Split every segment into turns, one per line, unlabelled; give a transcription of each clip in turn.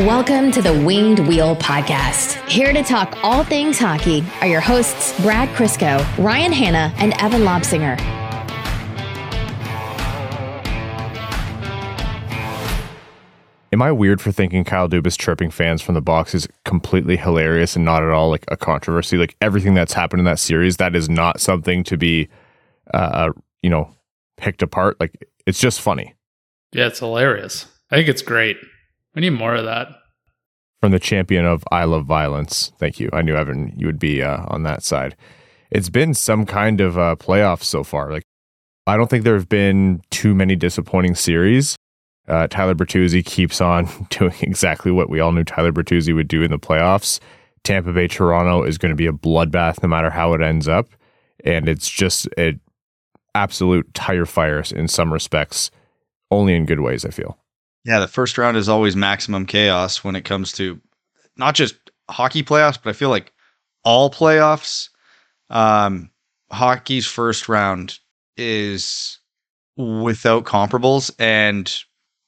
Welcome to the Winged Wheel Podcast. Here to talk all things hockey are your hosts, Brad Crisco, Ryan Hanna, and Evan Lobsinger.
Am I weird for thinking Kyle Dubas chirping fans from the box is completely hilarious and not at all like a controversy? Like everything that's happened in that series, that is not something to be, uh, you know, picked apart. Like it's just funny.
Yeah, it's hilarious. I think it's great. We need more of that.
From the champion of I love violence. Thank you. I knew Evan, you would be uh, on that side. It's been some kind of uh, playoffs so far. Like I don't think there have been too many disappointing series. Uh, Tyler Bertuzzi keeps on doing exactly what we all knew Tyler Bertuzzi would do in the playoffs. Tampa Bay Toronto is going to be a bloodbath no matter how it ends up, and it's just an absolute tire fire in some respects, only in good ways. I feel.
Yeah, the first round is always maximum chaos when it comes to not just hockey playoffs, but I feel like all playoffs. Um, hockey's first round is without comparables, and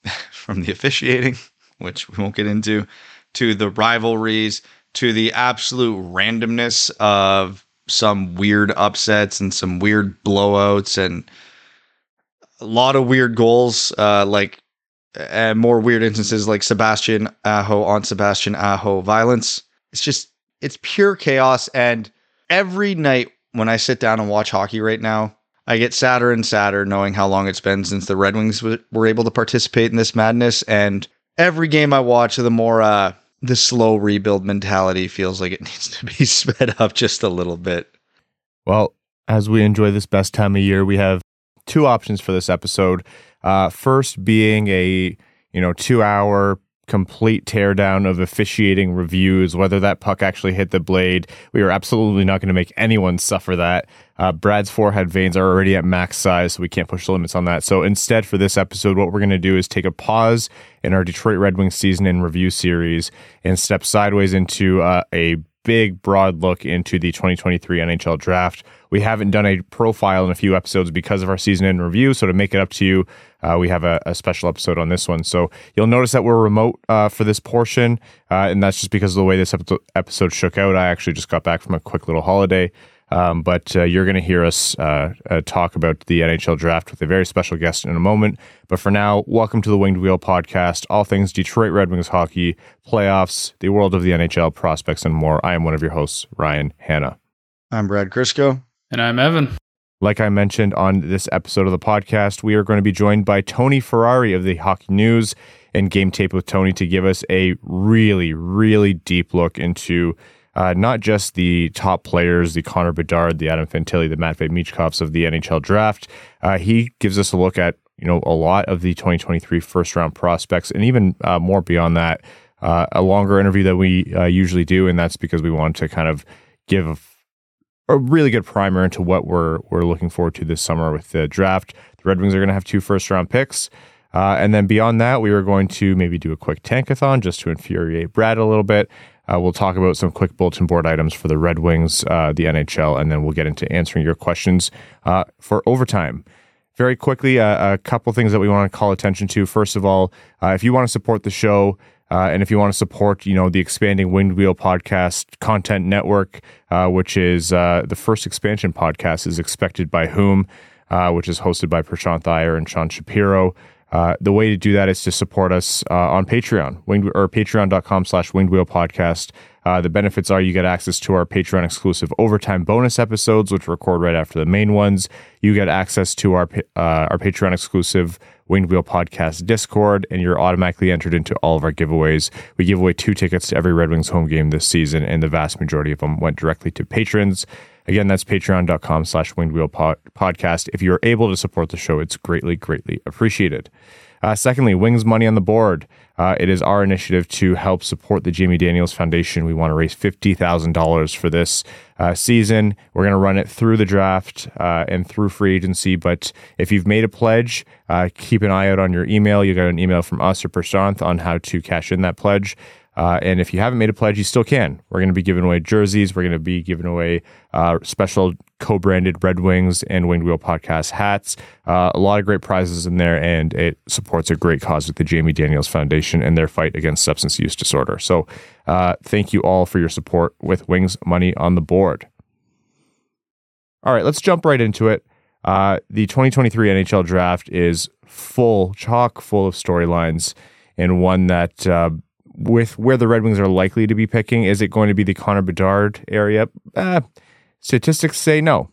from the officiating, which we won't get into, to the rivalries, to the absolute randomness of some weird upsets and some weird blowouts and a lot of weird goals, uh, like and more weird instances like Sebastian Aho on Sebastian Aho violence. It's just it's pure chaos. And every night when I sit down and watch hockey right now, I get sadder and sadder knowing how long it's been since the Red Wings w- were able to participate in this madness. And every game I watch, the more uh, the slow rebuild mentality feels like it needs to be sped up just a little bit.
Well, as we enjoy this best time of year, we have two options for this episode. Uh, first being a you know two hour complete teardown of officiating reviews, whether that puck actually hit the blade. We are absolutely not going to make anyone suffer that. Uh, Brad's forehead veins are already at max size, so we can't push the limits on that. So instead, for this episode, what we're going to do is take a pause in our Detroit Red Wings season in review series and step sideways into uh, a big, broad look into the 2023 NHL draft. We haven't done a profile in a few episodes because of our season in review. So to make it up to you, uh, we have a, a, special episode on this one. So you'll notice that we're remote uh, for this portion, uh, and that's just because of the way this episode shook out. I actually just got back from a quick little holiday. Um, but uh, you're going to hear us uh, uh, talk about the NHL draft with a very special guest in a moment. But for now, welcome to the Winged Wheel podcast, all things Detroit Red Wings hockey, playoffs, the world of the NHL, prospects, and more. I am one of your hosts, Ryan Hanna.
I'm Brad Crisco.
And I'm Evan.
Like I mentioned on this episode of the podcast, we are going to be joined by Tony Ferrari of the Hockey News and Game Tape with Tony to give us a really, really deep look into uh, not just the top players, the Connor Bedard, the Adam Fantilli, the Matvei Michkovs of the NHL draft. Uh, he gives us a look at you know a lot of the 2023 first round prospects and even uh, more beyond that. Uh, a longer interview that we uh, usually do, and that's because we want to kind of give a, a, really good primer into what we're we're looking forward to this summer with the draft. The Red Wings are going to have two first round picks. Uh, and then beyond that, we were going to maybe do a quick tankathon just to infuriate Brad a little bit. Uh, we'll talk about some quick bulletin board items for the Red Wings, uh, the NHL, and then we'll get into answering your questions uh, for overtime. Very quickly, uh, a couple things that we want to call attention to. First of all, uh, if you want to support the show, uh, and if you want to support, you know, the expanding Winged Wheel podcast content network, which is the first expansion podcast, is expected by whom, which is hosted by Prashanth Iyer and Sean Shapiro. Uh, the way to do that is to support us uh, on Patreon, winged, or patreon.com slash winged wheel podcast. Uh, the benefits are you get access to our Patreon exclusive overtime bonus episodes, which record right after the main ones. You get access to our uh, our Patreon exclusive Winged Wheel Podcast Discord, and you're automatically entered into all of our giveaways. We give away two tickets to every Red Wings home game this season, and the vast majority of them went directly to patrons. Again, that's patreon.com slash wingedwheel podcast. If you're able to support the show, it's greatly, greatly appreciated. Uh, secondly, Wings Money on the Board. Uh, it is our initiative to help support the Jamie Daniels Foundation. We want to raise $50,000 for this uh, season. We're going to run it through the draft uh, and through free agency. But if you've made a pledge, uh, keep an eye out on your email. You got an email from us or Prashanth on how to cash in that pledge. Uh, and if you haven't made a pledge, you still can. We're going to be giving away jerseys. We're going to be giving away uh, special co-branded Red Wings and Winged Wheel podcast hats. Uh, a lot of great prizes in there, and it supports a great cause with the Jamie Daniels Foundation and their fight against substance use disorder. So, uh, thank you all for your support with Wings Money on the Board. All right, let's jump right into it. Uh, the 2023 NHL draft is full, chock full of storylines, and one that, uh, with where the Red Wings are likely to be picking, is it going to be the Connor Bedard area? Uh, statistics say no,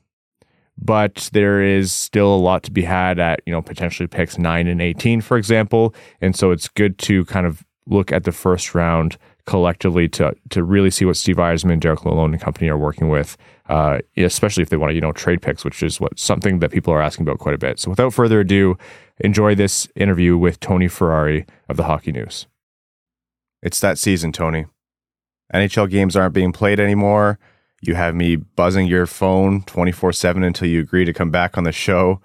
but there is still a lot to be had at you know potentially picks nine and 18, for example, and so it's good to kind of look at the first round collectively to to really see what Steve Yzerman, Derek Lalonde, and company are working with, uh, especially if they want to you know trade picks, which is what something that people are asking about quite a bit. So without further ado, enjoy this interview with Tony Ferrari of the Hockey News. It's that season, Tony. NHL games aren't being played anymore. You have me buzzing your phone 24 7 until you agree to come back on the show.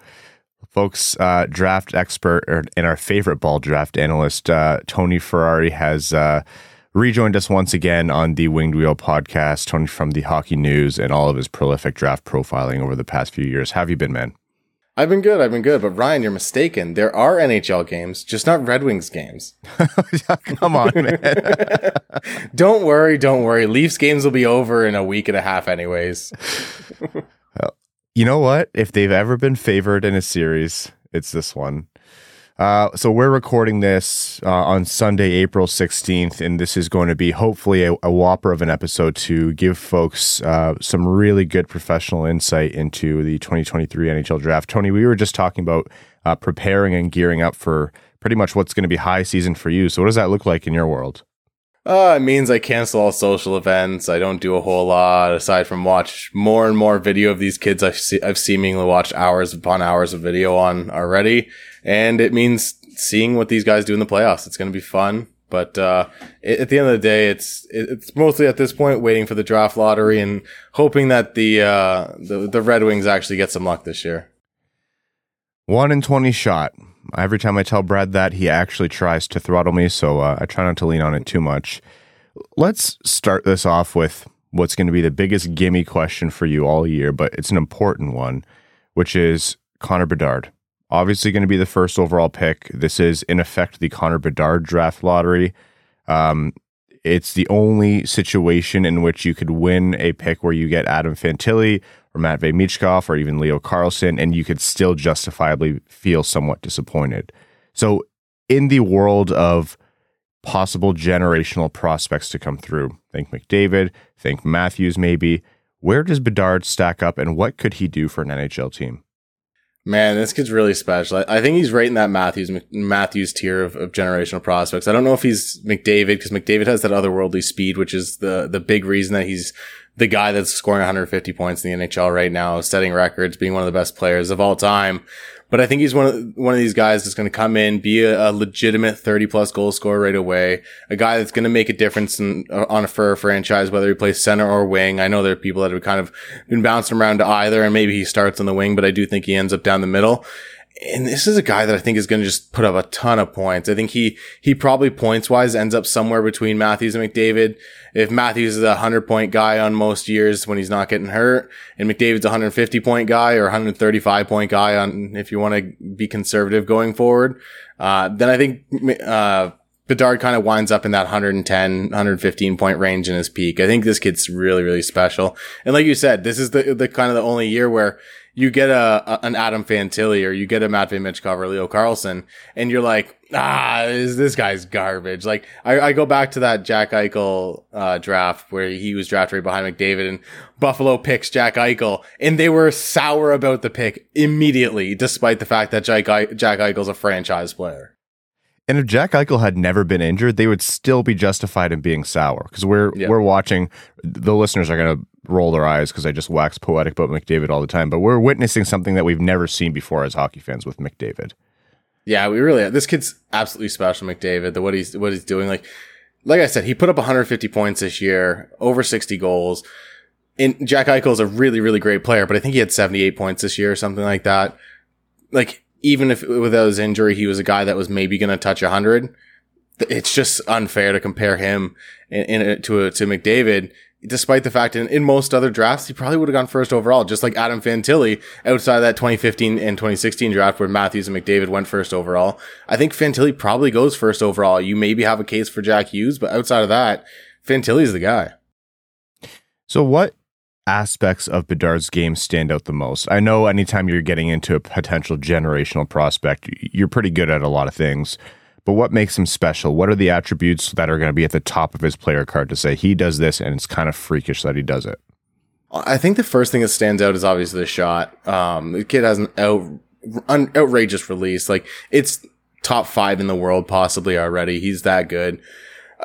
Folks, uh, draft expert er, and our favorite ball draft analyst, uh, Tony Ferrari, has uh, rejoined us once again on the Winged Wheel podcast. Tony from the Hockey News and all of his prolific draft profiling over the past few years. How have you been, man?
I've been good. I've been good. But Ryan, you're mistaken. There are NHL games, just not Red Wings games.
Come on, man.
don't worry. Don't worry. Leafs games will be over in a week and a half, anyways.
well, you know what? If they've ever been favored in a series, it's this one. Uh, so we're recording this uh, on Sunday, April 16th, and this is going to be hopefully a, a whopper of an episode to give folks uh, some really good professional insight into the 2023 NHL draft. Tony, we were just talking about uh, preparing and gearing up for pretty much what's going to be high season for you. So what does that look like in your world?
Uh, it means I cancel all social events. I don't do a whole lot aside from watch more and more video of these kids I've, se- I've seemingly watched hours upon hours of video on already. And it means seeing what these guys do in the playoffs. It's going to be fun. But uh, at the end of the day, it's it's mostly at this point waiting for the draft lottery and hoping that the uh, the, the Red Wings actually get some luck this year.
One in twenty shot. Every time I tell Brad that, he actually tries to throttle me, so uh, I try not to lean on it too much. Let's start this off with what's going to be the biggest gimme question for you all year, but it's an important one, which is Connor Bedard. Obviously, going to be the first overall pick. This is, in effect, the Connor Bedard draft lottery. Um, it's the only situation in which you could win a pick where you get Adam Fantilli or Matvei Michkov or even Leo Carlsson, and you could still justifiably feel somewhat disappointed. So, in the world of possible generational prospects to come through, think McDavid, think Matthews maybe, where does Bedard stack up and what could he do for an NHL team?
Man, this kid's really special. I think he's right in that Matthews Matthews tier of, of generational prospects. I don't know if he's McDavid because McDavid has that otherworldly speed, which is the the big reason that he's the guy that's scoring 150 points in the NHL right now, setting records, being one of the best players of all time. But I think he's one of one of these guys that's going to come in, be a, a, legitimate 30 plus goal scorer right away, a guy that's going to make a difference in, uh, on a fur franchise, whether he plays center or wing. I know there are people that have kind of been bouncing around to either, and maybe he starts on the wing, but I do think he ends up down the middle and this is a guy that I think is going to just put up a ton of points. I think he, he probably points wise ends up somewhere between Matthews and McDavid. If Matthews is a hundred point guy on most years when he's not getting hurt and McDavid's a 150 point guy or 135 point guy on, if you want to be conservative going forward, uh, then I think, uh, Bedard kind of winds up in that 110, 115 point range in his peak. I think this kid's really, really special. And like you said, this is the, the kind of the only year where you get a, a, an Adam Fantilli or you get a Matvei Michkov or Leo Carlsson, and you're like, ah, is this guy's garbage? Like I, I go back to that Jack Eichel uh, draft where he was drafted right behind McDavid, and Buffalo picks Jack Eichel, and they were sour about the pick immediately, despite the fact that Jack I- Jack Eichel's a franchise player.
And if Jack Eichel had never been injured, they would still be justified in being sour because we're yep. we're watching. The listeners are going to roll their eyes because I just wax poetic about McDavid all the time, but we're witnessing something that we've never seen before as hockey fans with McDavid.
Yeah, we really this kid's absolutely special, McDavid. The what he's what he's doing, like like I said, he put up 150 points this year, over 60 goals. And Jack Eichel is a really really great player, but I think he had 78 points this year or something like that. Like even if without his injury, he was a guy that was maybe going to touch 100. it's just unfair to compare him in, in uh, to to McDavid despite the fact in, in most other drafts, he probably would have gone first overall, just like Adam Fantilli outside of that 2015 and 2016 draft where Matthews and McDavid went first overall. I think Fantilli probably goes first overall. You maybe have a case for Jack Hughes, but outside of that, Fantilli's the guy.
So what aspects of Bedard's game stand out the most? I know anytime you're getting into a potential generational prospect, you're pretty good at a lot of things. But what makes him special? What are the attributes that are going to be at the top of his player card to say he does this and it's kind of freakish that he does it?
I think the first thing that stands out is obviously the shot. Um, the kid has an out, un, outrageous release. Like it's top five in the world possibly already. He's that good.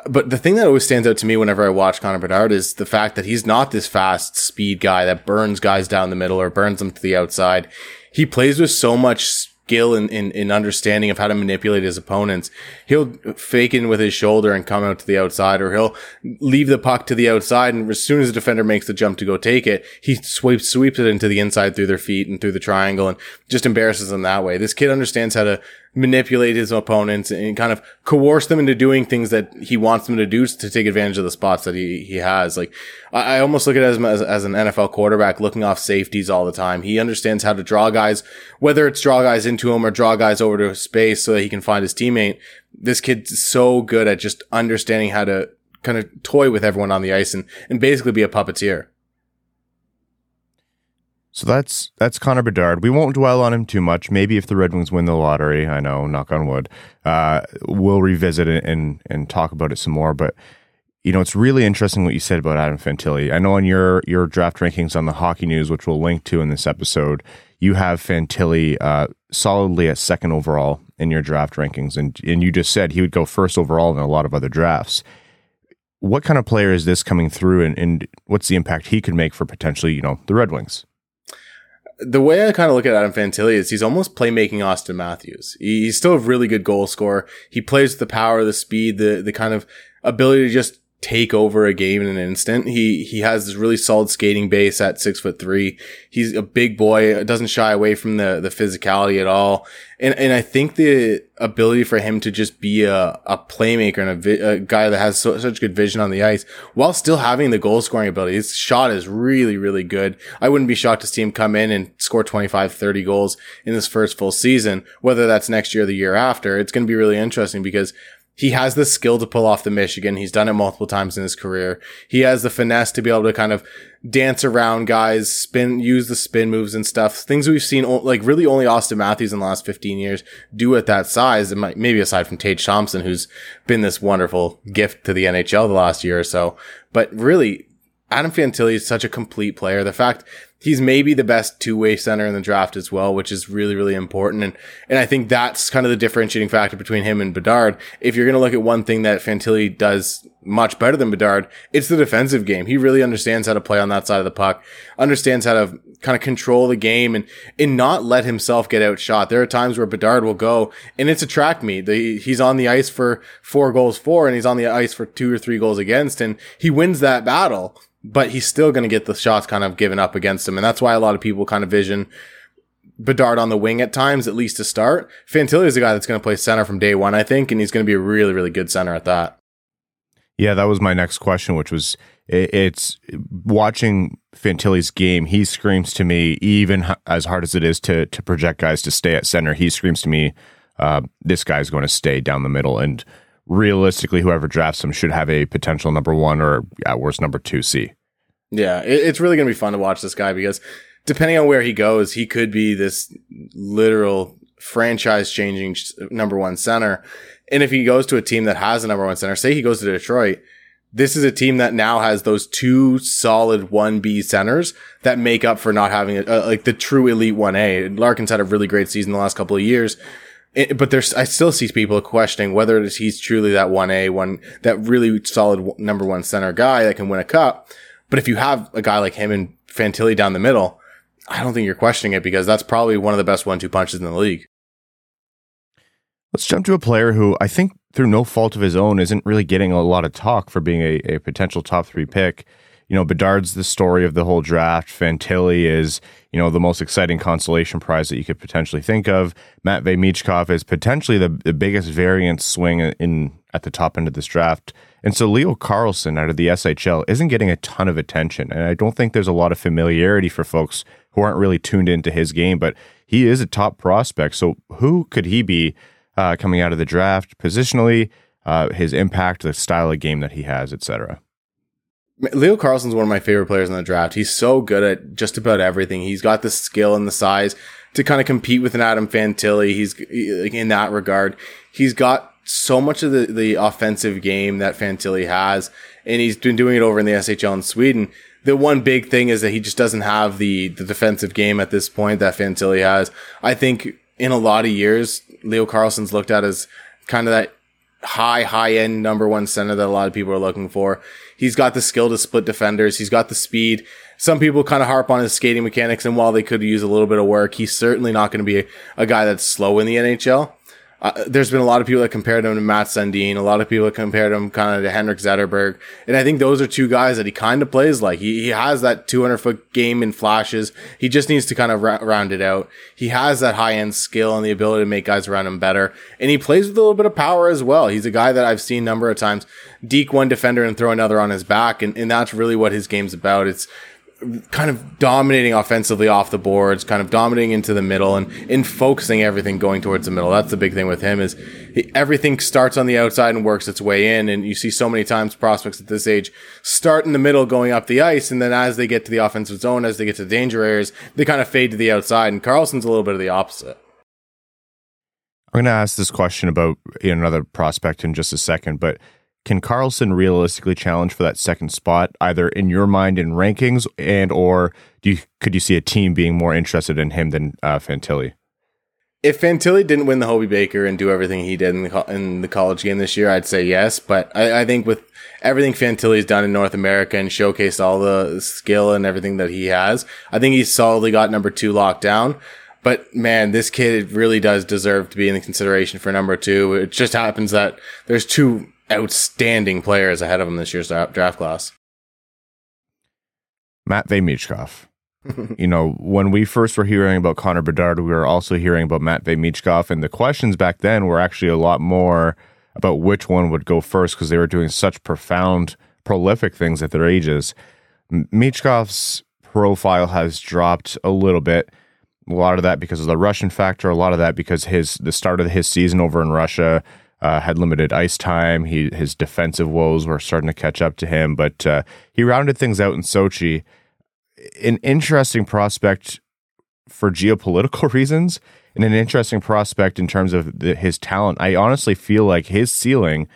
But the thing that always stands out to me whenever I watch Connor Bedard is the fact that he's not this fast speed guy that burns guys down the middle or burns them to the outside. He plays with so much skill in, in, in understanding of how to manipulate his opponents. He'll fake in with his shoulder and come out to the outside, or he'll leave the puck to the outside. And as soon as the defender makes the jump to go take it, he sweeps, sweeps it into the inside through their feet and through the triangle and just embarrasses them that way. This kid understands how to manipulate his opponents and kind of coerce them into doing things that he wants them to do to take advantage of the spots that he, he has. Like, I, I almost look at as, as, as, an NFL quarterback looking off safeties all the time. He understands how to draw guys, whether it's draw guys into him or draw guys over to space so that he can find his teammate. This kid's so good at just understanding how to kind of toy with everyone on the ice and, and basically be a puppeteer.
So that's that's Connor Bedard. We won't dwell on him too much. Maybe if the Red Wings win the lottery, I know, knock on wood, uh, we'll revisit it and and talk about it some more. But you know, it's really interesting what you said about Adam Fantilli. I know on your your draft rankings on the Hockey News, which we'll link to in this episode, you have Fantilli uh, solidly at second overall in your draft rankings, and and you just said he would go first overall in a lot of other drafts. What kind of player is this coming through, and, and what's the impact he could make for potentially, you know, the Red Wings?
The way I kind of look at Adam Fantilli is he's almost playmaking Auston Matthews. He's still a really good goal scorer. He plays with the power, the speed, the the kind of ability to just take over a game in an instant. He he has this really solid skating base at six foot three. He's a big boy, doesn't shy away from the the physicality at all. And and I think the ability for him to just be a, a playmaker and a, vi- a guy that has so, such good vision on the ice while still having the goal scoring ability. His shot is really, really good. I wouldn't be shocked to see him come in and score 25, 30 goals in this first full season, whether that's next year or the year after. It's going to be really interesting because he has the skill to pull off the Michigan. He's done it multiple times in his career. He has the finesse to be able to kind of dance around guys, spin, use the spin moves and stuff. Things we've seen, like really only Auston Matthews in the last 15 years do at that size. And maybe aside from Tage Thompson, who's been this wonderful gift to the NHL the last year or so. But really, Adam Fantilli is such a complete player. The fact he's maybe the best two-way center in the draft as well, which is really, really important. And, and I think that's kind of the differentiating factor between him and Bedard. If you're going to look at one thing that Fantilli does much better than Bedard, it's the defensive game. He really understands how to play on that side of the puck, understands how to kind of control the game and, and not let himself get outshot. There are times where Bedard will go and it's a track meet. The, he's on the ice for four goals for and he's on the ice for two or three goals against and he wins that battle but he's still going to get the shots kind of given up against him. And that's why a lot of people kind of vision Bedard on the wing at times, at least to start. Fantilli is a guy that's going to play center from day one, I think, and he's going to be a really, really good center at that.
Yeah, that was my next question, which was it's watching Fantilli's game. He screams to me, even as hard as it is to to project guys to stay at center. He screams to me, uh, "This guy's going to stay down the middle." And realistically, whoever drafts him should have a potential number one or at worst number two C.
Yeah, it, it's really going to be fun to watch this guy because depending on where he goes, he could be this literal franchise changing number one center. And if he goes to a team that has a number one center, say he goes to Detroit, this is a team that now has those two solid 1B centers that make up for not having a, like the true elite 1A. Larkin's had a really great season the last couple of years. It, but there's, I still see people questioning whether he's truly that 1A, one, that really solid number one center guy that can win a cup. But if you have a guy like him and Fantilli down the middle, I don't think you're questioning it because that's probably one of the best one two punches in the league.
Let's jump to a player who I think, through no fault of his own, isn't really getting a lot of talk for being a, a potential top three pick. you know, Bedard's the story of the whole draft. Fantilli is, you know, the most exciting consolation prize that you could potentially think of. Matvei Michkov is potentially the, the biggest variance swing in at the top end of this draft. And so Leo Carlsson out of the SHL isn't getting a ton of attention. And I don't think there's a lot of familiarity for folks who aren't really tuned into his game, but he is a top prospect. So who could he be uh, coming out of the draft positionally, uh, his impact, the style of game that he has, etc.
Leo Carlsson's one of my favorite players in the draft. He's so good at just about everything. He's got the skill and the size to kind of compete with an Adam Fantilli. He's in that regard. He's got so much of the, the offensive game that Fantilli has, and he's been doing it over in the SHL in Sweden. The one big thing is that he just doesn't have the, the defensive game at this point that Fantilli has. I think in a lot of years, Leo Carlsson's looked at as kind of that high, high end number one center that a lot of people are looking for. He's got the skill to split defenders. He's got the speed. Some people kind of harp on his skating mechanics, and while they could use a little bit of work, he's certainly not going to be a, a guy that's slow in the NHL. Uh, there's been a lot of people that compared him to Mats Sundin. A lot of people compared him kind of to Henrik Zetterberg. And I think those are two guys that he kind of plays like. He, he has that 200 foot game in flashes. He just needs to kind of ra- round it out. He has that high end skill and the ability to make guys around him better. And he plays with a little bit of power as well. He's a guy that I've seen a number of times deke one defender and throw another on his back. And, and that's really what his game's about. It's, kind of dominating offensively off the boards, kind of dominating into the middle and in focusing everything going towards the middle. That's the big thing with him is he, everything starts on the outside and works its way in. And you see so many times prospects at this age start in the middle going up the ice. And then as they get to the offensive zone, as they get to the danger areas, they kind of fade to the outside. And Carlsson's a little bit of the opposite.
I'm going to ask this question about another prospect in just a second, but can Carlsson realistically challenge for that second spot, either in your mind in rankings, and or do you could you see a team being more interested in him than uh, Fantilli?
If Fantilli didn't win the Hobey Baker and do everything he did in the, in the college game this year, I'd say yes. But I, I think with everything Fantilli's done in North America and showcased all the skill and everything that he has, I think he's solidly got number two locked down. But man, this kid really does deserve to be in the consideration for number two. It just happens that there's two outstanding players ahead of him this year's draft class.
Matvei Michkov. you know, when we first were hearing about Connor Bedard, we were also hearing about Matvei Michkov, and the questions back then were actually a lot more about which one would go first because they were doing such profound, prolific things at their ages. Michkov's profile has dropped a little bit. A lot of that because of the Russian factor. A lot of that because his the start of his season over in Russia uh, had limited ice time. He his defensive woes were starting to catch up to him, but uh, he rounded things out in Sochi. An interesting prospect for geopolitical reasons, and an interesting prospect in terms of the, his talent. I honestly feel like his ceiling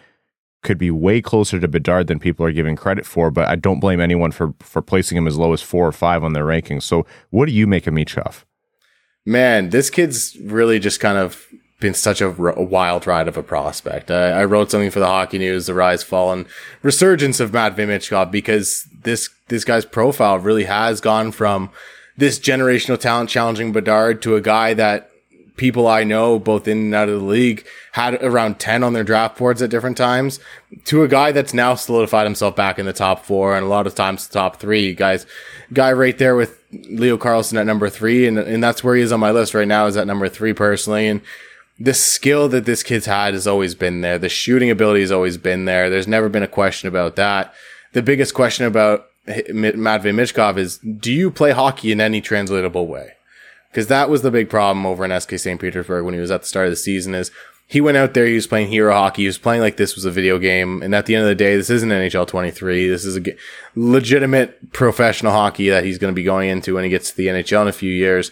could be way closer to Bedard than people are giving credit for, but I don't blame anyone for for placing him as low as four or five on their rankings. So, what do you make of Michkov?
Man, this kid's really just kind of been such a, r- a wild ride of a prospect. I, I, wrote something for the Hockey News, the rise, fall, and resurgence of Matt Michkov because this this guy's profile really has gone from this generational talent challenging Bedard to a guy that people I know, both in and out of the league, had around 10 on their draft boards at different times, to a guy that's now solidified himself back in the top four and a lot of times the top three. Guys, guy right there with Leo Carlsson at number three, and, and that's where he is on my list right now, is at number three personally. And the skill that this kid's had has always been there. The shooting ability has always been there. There's never been a question about that. The biggest question about Matvei Michkov is, do you play hockey in any translatable way? Because that was the big problem over in SK St. Petersburg when he was at the start of the season is he went out there, he was playing hero hockey, he was playing like this was a video game. And at the end of the day, this isn't NHL 23. This is a legitimate professional hockey that he's going to be going into when he gets to the NHL in a few years.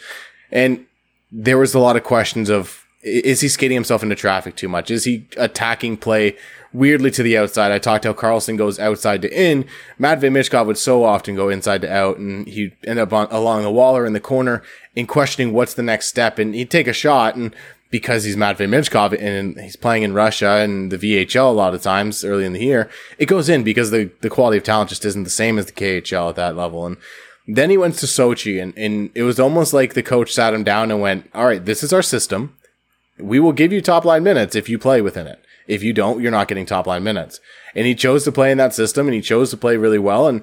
And there was a lot of questions of, is he skating himself into traffic too much? Is he attacking play weirdly to the outside? I talked how Carlsson goes outside to in. Matvei Michkov would so often go inside to out and he'd end up on, along the wall or in the corner in questioning what's the next step. And he'd take a shot and because he's Matvei Michkov and he's playing in Russia and the VHL a lot of times early in the year, it goes in because the, the quality of talent just isn't the same as the KHL at that level. And then he went to Sochi and, and it was almost like the coach sat him down and went, all right, this is our system we will give you top line minutes if you play within it. If you don't, you're not getting top line minutes. And he chose to play in that system and he chose to play really well. And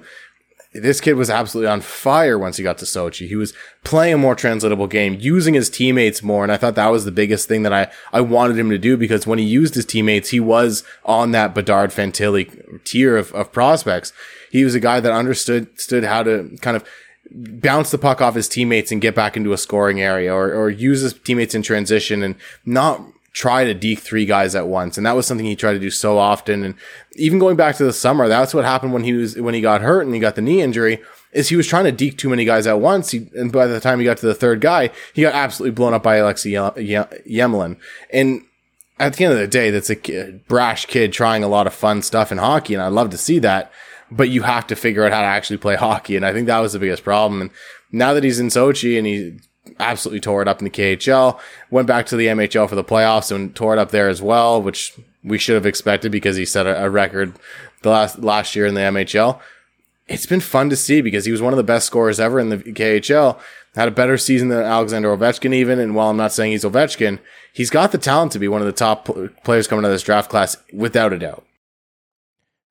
this kid was absolutely on fire once he got to Sochi. He was playing a more translatable game, using his teammates more. And I thought that was the biggest thing that I, I wanted him to do because when he used his teammates, he was on that Bedard Fantilli tier of, of prospects. He was a guy that understood, stood how to kind of bounce the puck off his teammates and get back into a scoring area or, or use his teammates in transition and not try to deke three guys at once. And that was something he tried to do so often. And even going back to the summer, that's what happened when he was, when he got hurt and he got the knee injury is he was trying to deke too many guys at once. He, and by the time he got to the third guy, he got absolutely blown up by Alexei Yemelin. And at the end of the day, that's a brash kid trying a lot of fun stuff in hockey. And I love to see that but you have to figure out how to actually play hockey. And I think that was the biggest problem. And now that he's in Sochi and he absolutely tore it up in the KHL, went back to the MHL for the playoffs and tore it up there as well, which we should have expected because he set a, a record the last, last year in the MHL. It's been fun to see because he was one of the best scorers ever in the KHL. Had a better season than Alexander Ovechkin even. And while I'm not saying he's Ovechkin, he's got the talent to be one of the top players coming out of this draft class without a doubt.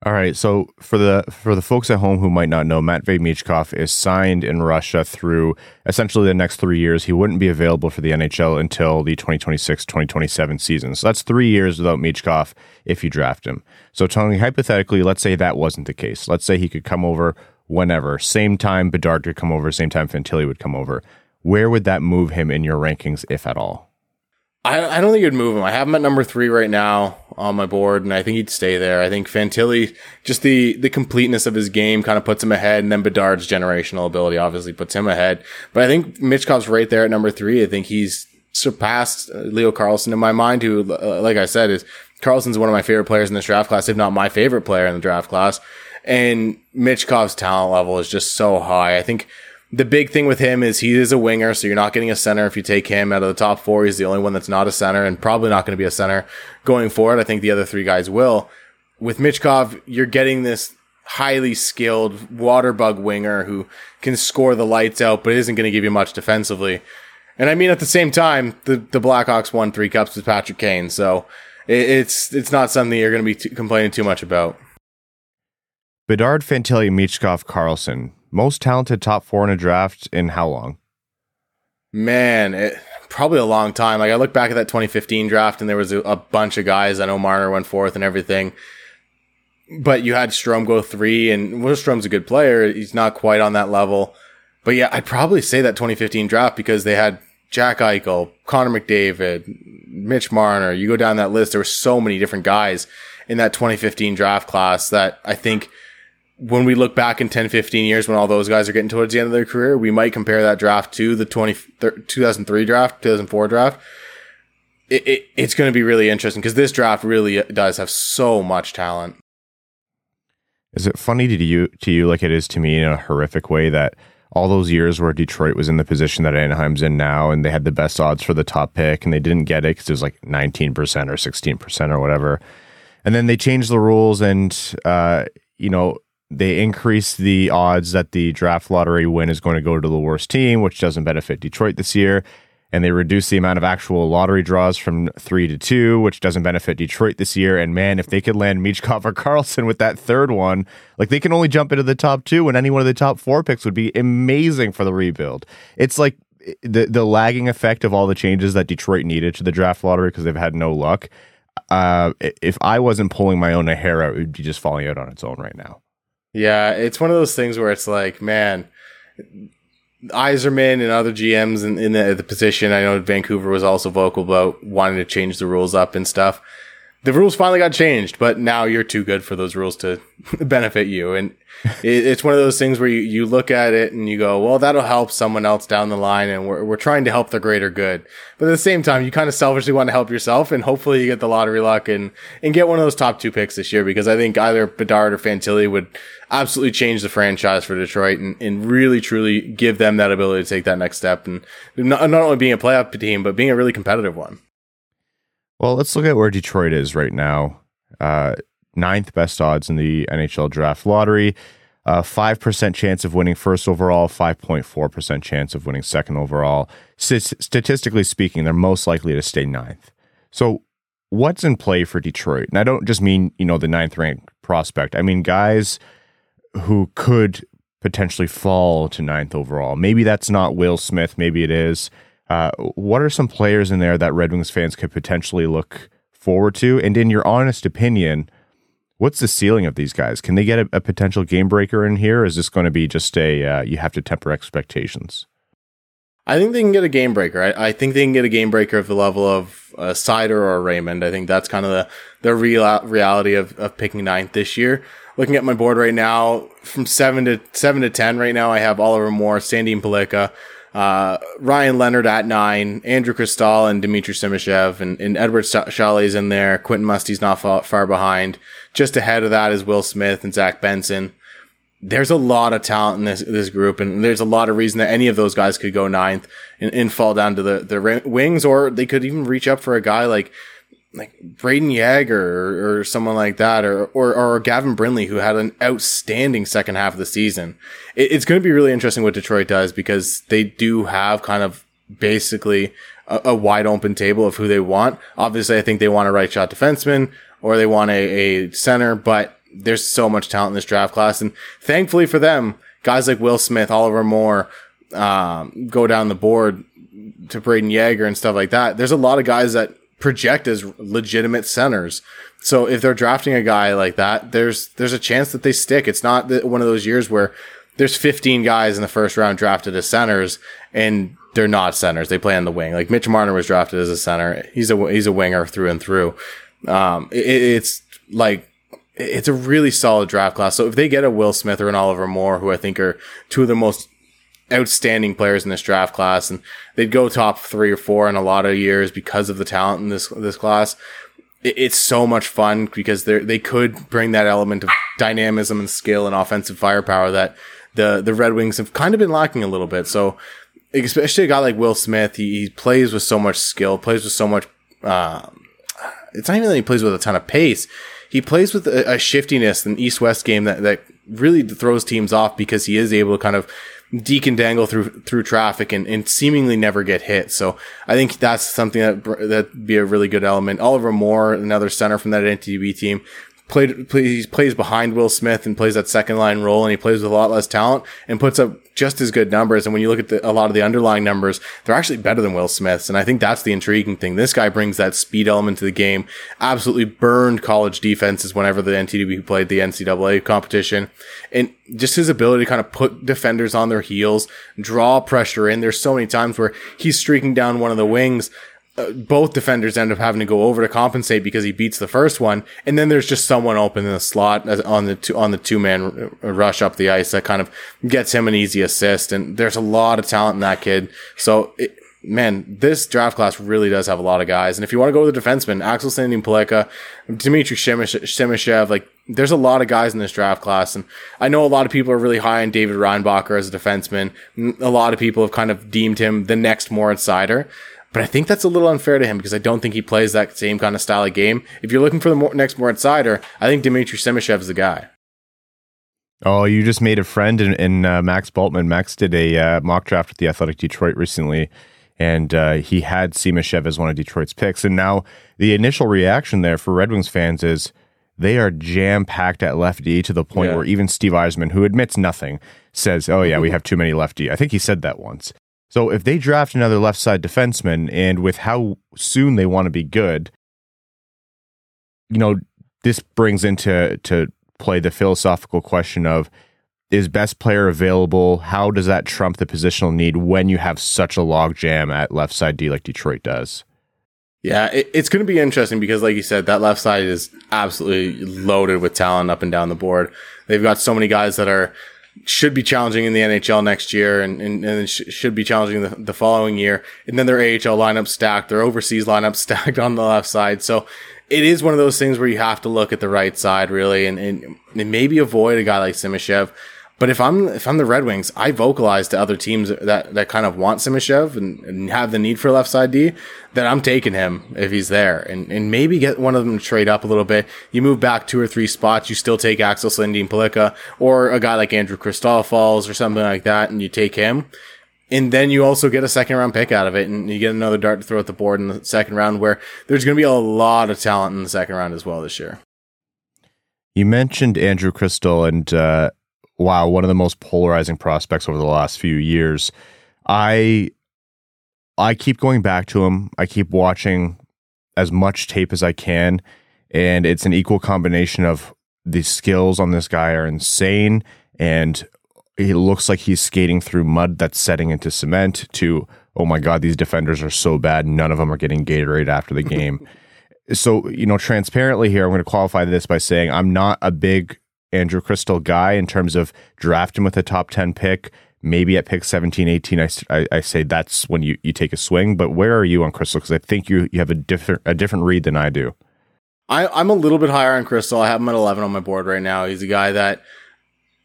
All right. So for the for the folks at home who might not know, Matvei Michkov is signed in Russia through essentially the next three years. He wouldn't be available for the NHL until the 2026-2027 season. So that's three years without Michkov if you draft him. So Tony, hypothetically, let's say that wasn't the case. Let's say he could come over whenever. Same time Bedard could come over, same time Fantilli would come over. Where would that move him in your rankings, if at all?
I, I don't think you'd move him. I have him at number three right now on my board, and I think he'd stay there. I think Fantilli, just the the completeness of his game, kind of puts him ahead, and then Bedard's generational ability obviously puts him ahead. But I think Michkov's right there at number three. I think he's surpassed uh, Leo Carlsson in my mind, who, uh, like I said, is Carlsson's one of my favorite players in this draft class, if not my favorite player in the draft class. And Michkov's talent level is just so high. I think the big thing with him is he is a winger, so you're not getting a center if you take him out of the top four. He's the only one that's not a center and probably not going to be a center going forward. I think the other three guys will. With Michkov, you're getting this highly skilled water bug winger who can score the lights out, but isn't going to give you much defensively. And I mean, at the same time, the, the Blackhawks won three cups with Patrick Kane, so it, it's it's not something you're going to be t- complaining too much about.
Bedard, Fantilli, Michkov, Carlsson most talented top four in a draft in how long?
Man, it, probably a long time. Like I look back at that 2015 draft, and there was a, a bunch of guys. I know Marner went fourth and everything, but you had Strome go three, and well, Strome's a good player. He's not quite on that level, but yeah, I'd probably say that 2015 draft because they had Jack Eichel, Connor McDavid, Mitch Marner. You go down that list. There were so many different guys in that 2015 draft class that I think when we look back in 10, 15 years when all those guys are getting towards the end of their career, we might compare that draft to the 20, 2003 draft, 2004 draft. It, it, it's going to be really interesting because this draft really does have so much talent.
Is it funny to you, to you like it is to me in a horrific way that all those years where Detroit was in the position that Anaheim's in now and they had the best odds for the top pick and they didn't get it because it was like 19% or 16% or whatever. And then they changed the rules and, uh, you know, they increase the odds that the draft lottery win is going to go to the worst team, which doesn't benefit Detroit this year. And they reduce the amount of actual lottery draws from three to two, which doesn't benefit Detroit this year. And man, if they could land Michkov or Carlsson with that third one, like they can only jump into the top two, and any one of the top four picks would be amazing for the rebuild. It's like the the lagging effect of all the changes that Detroit needed to the draft lottery because they've had no luck. Uh, if I wasn't pulling my own hair out, it would be just falling out on its own right now.
Yeah, it's one of those things where it's like, man, Yzerman and other GMs in, in the, the, position. I know Vancouver was also vocal about wanting to change the rules up and stuff. The rules finally got changed, but now you're too good for those rules to benefit you. And it, it's one of those things where you, you look at it and you go, well, that'll help someone else down the line. And we're, we're trying to help the greater good. But at the same time, you kind of selfishly want to help yourself. And hopefully you get the lottery luck and, and get one of those top two picks this year because I think either Bedard or Fantilli would absolutely change the franchise for Detroit and, and really truly give them that ability to take that next step and not, not only being a playoff team, but being a really competitive one.
Well, let's look at where Detroit is right now. Uh, ninth best odds in the NHL draft lottery. Uh, 5% chance of winning first overall, 5.4% chance of winning second overall. S- statistically speaking, they're most likely to stay ninth. So, what's in play for Detroit? And I don't just mean, you know, the ninth ranked prospect. I mean, guys who could potentially fall to ninth overall? Maybe that's not Will Smith. Maybe it is. Uh, what are some players in there that Red Wings fans could potentially look forward to? And in your honest opinion, what's the ceiling of these guys? Can they get a, a potential game breaker in here? is this going to be just a uh, you have to temper expectations?
I think they can get a game breaker. I, I think they can get a game breaker of the level of uh, Seider or Raymond. I think that's kind of the, the real reality of, of picking ninth this year. Looking at my board right now, from seven to seven to ten right now, I have Oliver Moore, Sandin Pellikka, uh, Ryan Leonard at nine, Andrew Cristall and Dmitry Simashev, and, and Eduard Sale's in there. Quentin Musty's not far, far behind. Just ahead of that is Will Smith and Zach Benson. There's a lot of talent in this this group, and there's a lot of reason that any of those guys could go ninth and, and fall down to the the wings, or they could even reach up for a guy like like Brayden Yager or, or, someone like that, or, or, or Gavin Brindley, who had an outstanding second half of the season. It, it's going to be really interesting what Detroit does because they do have kind of basically a, a, wide open table of who they want. Obviously, I think they want a right shot defenseman or they want a, a center, but there's so much talent in this draft class. And thankfully for them, guys like Will Smith, Oliver Moore, um, go down the board to Brayden Yager and stuff like that. There's a lot of guys that project as legitimate centers. So if they're drafting a guy like that, there's there's a chance that they stick. It's not one of those years where there's 15 guys in the first round drafted as centers and they're not centers. They play on the wing. Like Mitch Marner was drafted as a center. He's a he's a winger through and through. Um, it, it's like it's a really solid draft class. So if they get a Will Smith or an Oliver Moore, who I think are two of the most outstanding players in this draft class, and they'd go top three or four in a lot of years because of the talent in this this class. it's so much fun because they they could bring that element of dynamism and skill and offensive firepower that the the Red Wings have kind of been lacking a little bit. So, especially a guy like Will Smith, he, he plays with so much skill, plays with so much. Um, it's not even that he plays with a ton of pace. He plays with a, a shiftiness in East West game that that really throws teams off because he is able to kind of and dangle through through traffic and, and seemingly never get hit. So I think that's something that that be a really good element. Oliver Moore, another center from that NTDP team, played plays plays behind Will Smith and plays that second line role, and he plays with a lot less talent and puts up just as good numbers. And when you look at the, a lot of the underlying numbers, they're actually better than Will Smith's. And I think that's the intriguing thing. This guy brings that speed element to the game. Absolutely burned college defenses whenever the NTDP played the NCAA competition, and just his ability to kind of put defenders on their heels, draw pressure in. There's so many times where he's streaking down one of the wings uh, both defenders end up having to go over to compensate because he beats the first one, and then there's just someone open in the slot on the two, on the two man rush up the ice that kind of gets him an easy assist. And there's a lot of talent in that kid. So. It, man, this draft class really does have a lot of guys. And if you want to go with the defenseman, Axel Sandin Pellikka, Dmitry Simashev, like there's a lot of guys in this draft class. And I know a lot of people are really high on David Reinbacher as a defenseman. A lot of people have kind of deemed him the next Moritz Seider. But I think that's a little unfair to him because I don't think he plays that same kind of style of game. If you're looking for the more, next Moritz Seider, I think Dmitry Simashev is the guy.
Oh, you just made a friend in, in uh, Max Bultman. Max did a uh, mock draft with the Athletic Detroit recently, and uh, he had Simashev as one of Detroit's picks. And now the initial reaction there for Red Wings fans is they are jam packed at lefty to the point yeah. where even Steve Yzerman, who admits nothing, says, "Oh yeah, we have too many lefty." I think he said that once. So if they draft another left side defenseman and with how soon they want to be good, you know, this brings into to play the philosophical question of is best player available? How does that trump the positional need when you have such a logjam at left side D like Detroit does?
Yeah, it, it's going to be interesting because, like you said, that left side is absolutely loaded with talent up and down the board. They've got so many guys that are should be challenging in the NHL next year and, and, and sh- should be challenging the, the following year. And then their AHL lineup stacked, their overseas lineup stacked on the left side. So it is one of those things where you have to look at the right side really and, and, and maybe avoid a guy like Simashev but if I'm if I'm the Red Wings, I vocalize to other teams that that kind of want Simashev and, and have the need for left side D that I'm taking him if he's there and, and maybe get one of them to trade up a little bit. You move back two or three spots, you still take Axel Sandin Pellikka or a guy like Andrew falls or something like that, and you take him. And then you also get a second round pick out of it, and you get another dart to throw at the board in the second round, where there's going to be a lot of talent in the second round as well this year.
You mentioned Andrew Cristall, and uh, wow, one of the most polarizing prospects over the last few years. I I keep going back to him. I keep watching as much tape as I can, and it's an equal combination of the skills on this guy are insane, and it looks like he's skating through mud that's setting into cement. To oh my god, these defenders are so bad. None of them are getting Gatorade after the game. so you know, transparently here, I'm going to qualify this by saying I'm not a big Andrew Cristall guy in terms of drafting with a top 10 pick. Maybe at pick 17, 18, I, I, I say that's when you, you take a swing. But where are you on Cristall? Because I think you, you have a different a different read than I do.
I, I'm a little bit higher on Cristall. I have him at 11 on my board right now. He's a guy that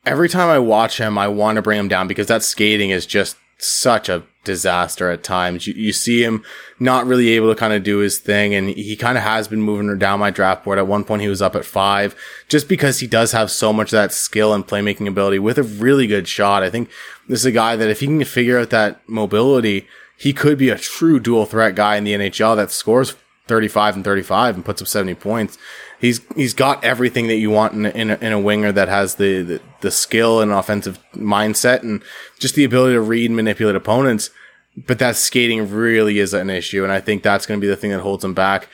every time I watch him, I want to bring him down because that skating is just such a disaster at times. You, you see him not really able to kind of do his thing, and he kind of has been moving down my draft board. At one point, he was up at five, just because he does have so much of that skill and playmaking ability with a really good shot. I think this is a guy that if he can figure out that mobility, he could be a true dual threat guy in the NHL that scores 35 and 35 and puts up 70 points he's he's got everything that you want in a, in a, in a winger that has the, the, the skill and offensive mindset and just the ability to read and manipulate opponents. But that skating really is an issue, and I think that's going to be the thing that holds him back.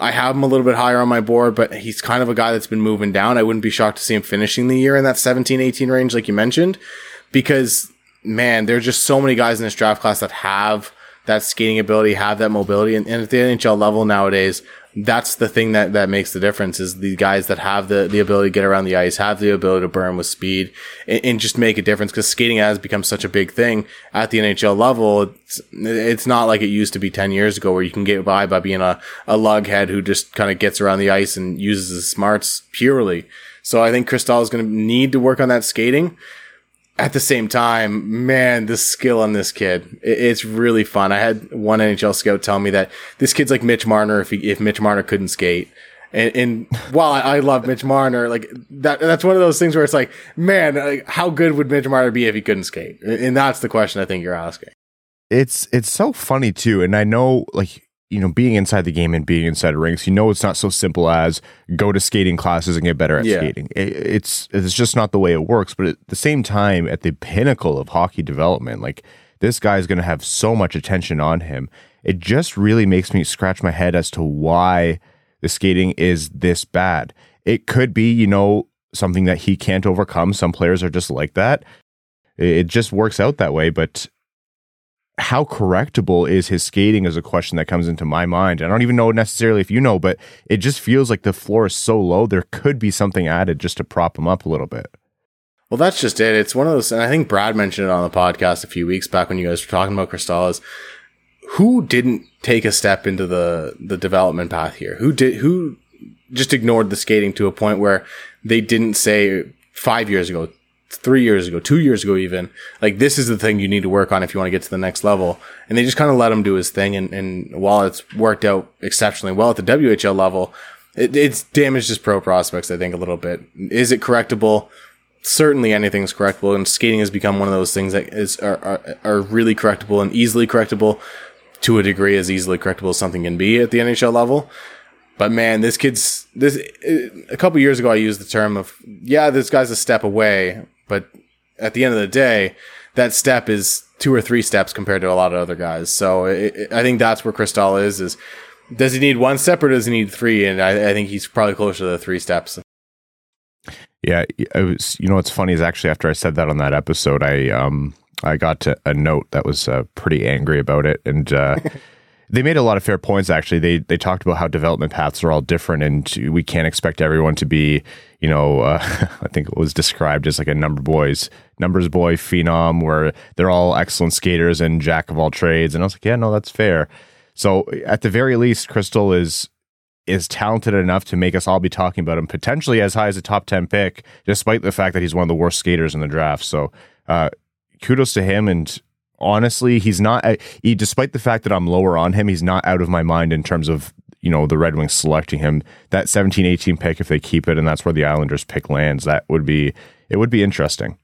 I have him a little bit higher on my board, but he's kind of a guy that's been moving down. I wouldn't be shocked to see him finishing the year in that 17, 18 range, like you mentioned, because man, there's just so many guys in this draft class that have that skating ability, have that mobility, and, and at the NHL level nowadays, that's the thing that, that makes the difference is the guys that have the, the ability to get around the ice, have the ability to burn with speed and, and just make a difference because skating has become such a big thing at the NHL level. It's, it's not like it used to be 10 years ago where you can get by by being a, a lughead who just kind of gets around the ice and uses his smarts purely. So I think Cristall is going to need to work on that skating at the same time, man, the skill on this kid, it's really fun. I had one NHL scout tell me that this kid's like Mitch Marner if he, if Mitch Marner couldn't skate. And, and while I, I, love Mitch Marner, like that, that's one of those things where it's like, man, like, how good would Mitch Marner be if he couldn't skate? And that's the question I think you're asking.
It's, it's so funny too. And I know like you know, being inside the game and being inside rinks, you know, it's not so simple as go to skating classes and get better at yeah. skating. It, it's it's just not the way it works. But at the same time, at the pinnacle of hockey development, like this guy is going to have so much attention on him. It just really makes me scratch my head as to why the skating is this bad. It could be, you know, something that he can't overcome. Some players are just like that. It just works out that way. But how correctable is his skating is a question that comes into my mind. I don't even know necessarily if you know, but it just feels like the floor is so low. There could be something added just to prop him up a little bit.
Well, that's just it. It's one of those, and I think Brad mentioned it on the podcast a few weeks back when you guys were talking about Cristall. who didn't take a step into the the development path here? Who did? Who just ignored the skating to a point where they didn't say five years ago, three years ago, two years ago, even like this is the thing you need to work on if you want to get to the next level. And they just kind of let him do his thing. And, and while it's worked out exceptionally well at the WHL level, it, it's damaged his pro prospects, I think, a little bit. Is it correctable? Certainly anything's correctable. And skating has become one of those things that is, are, are, are really correctable and easily correctable to a degree as easily correctable as something can be at the NHL level. But man, this kid's this. A couple years ago, I used the term of yeah, this guy's a step away, but at the end of the day, that step is two or three steps compared to a lot of other guys. So it, it, I think that's where Cristall is. Is does he need one step or does he need three? And I, I think he's probably closer to the three steps.
Yeah, it was. You know what's funny is actually after I said that on that episode, I um I got a note that was uh, pretty angry about it, and uh, they made a lot of fair points. Actually, they they talked about how development paths are all different, and we can't expect everyone to be, you know, uh, I think it was described as like a number boys numbers boy phenom, where they're all excellent skaters and jack of all trades. And I was like, yeah, no, that's fair. So at the very least, Cristall is is talented enough to make us all be talking about him potentially as high as a top 10 pick, despite the fact that he's one of the worst skaters in the draft. So, uh, kudos to him. And honestly, he's not. He, despite the fact that I'm lower on him, he's not out of my mind in terms of you know the Red Wings selecting him. That 17, 18 pick, if they keep it, and that's where the Islanders pick lands, that would be it would be interesting.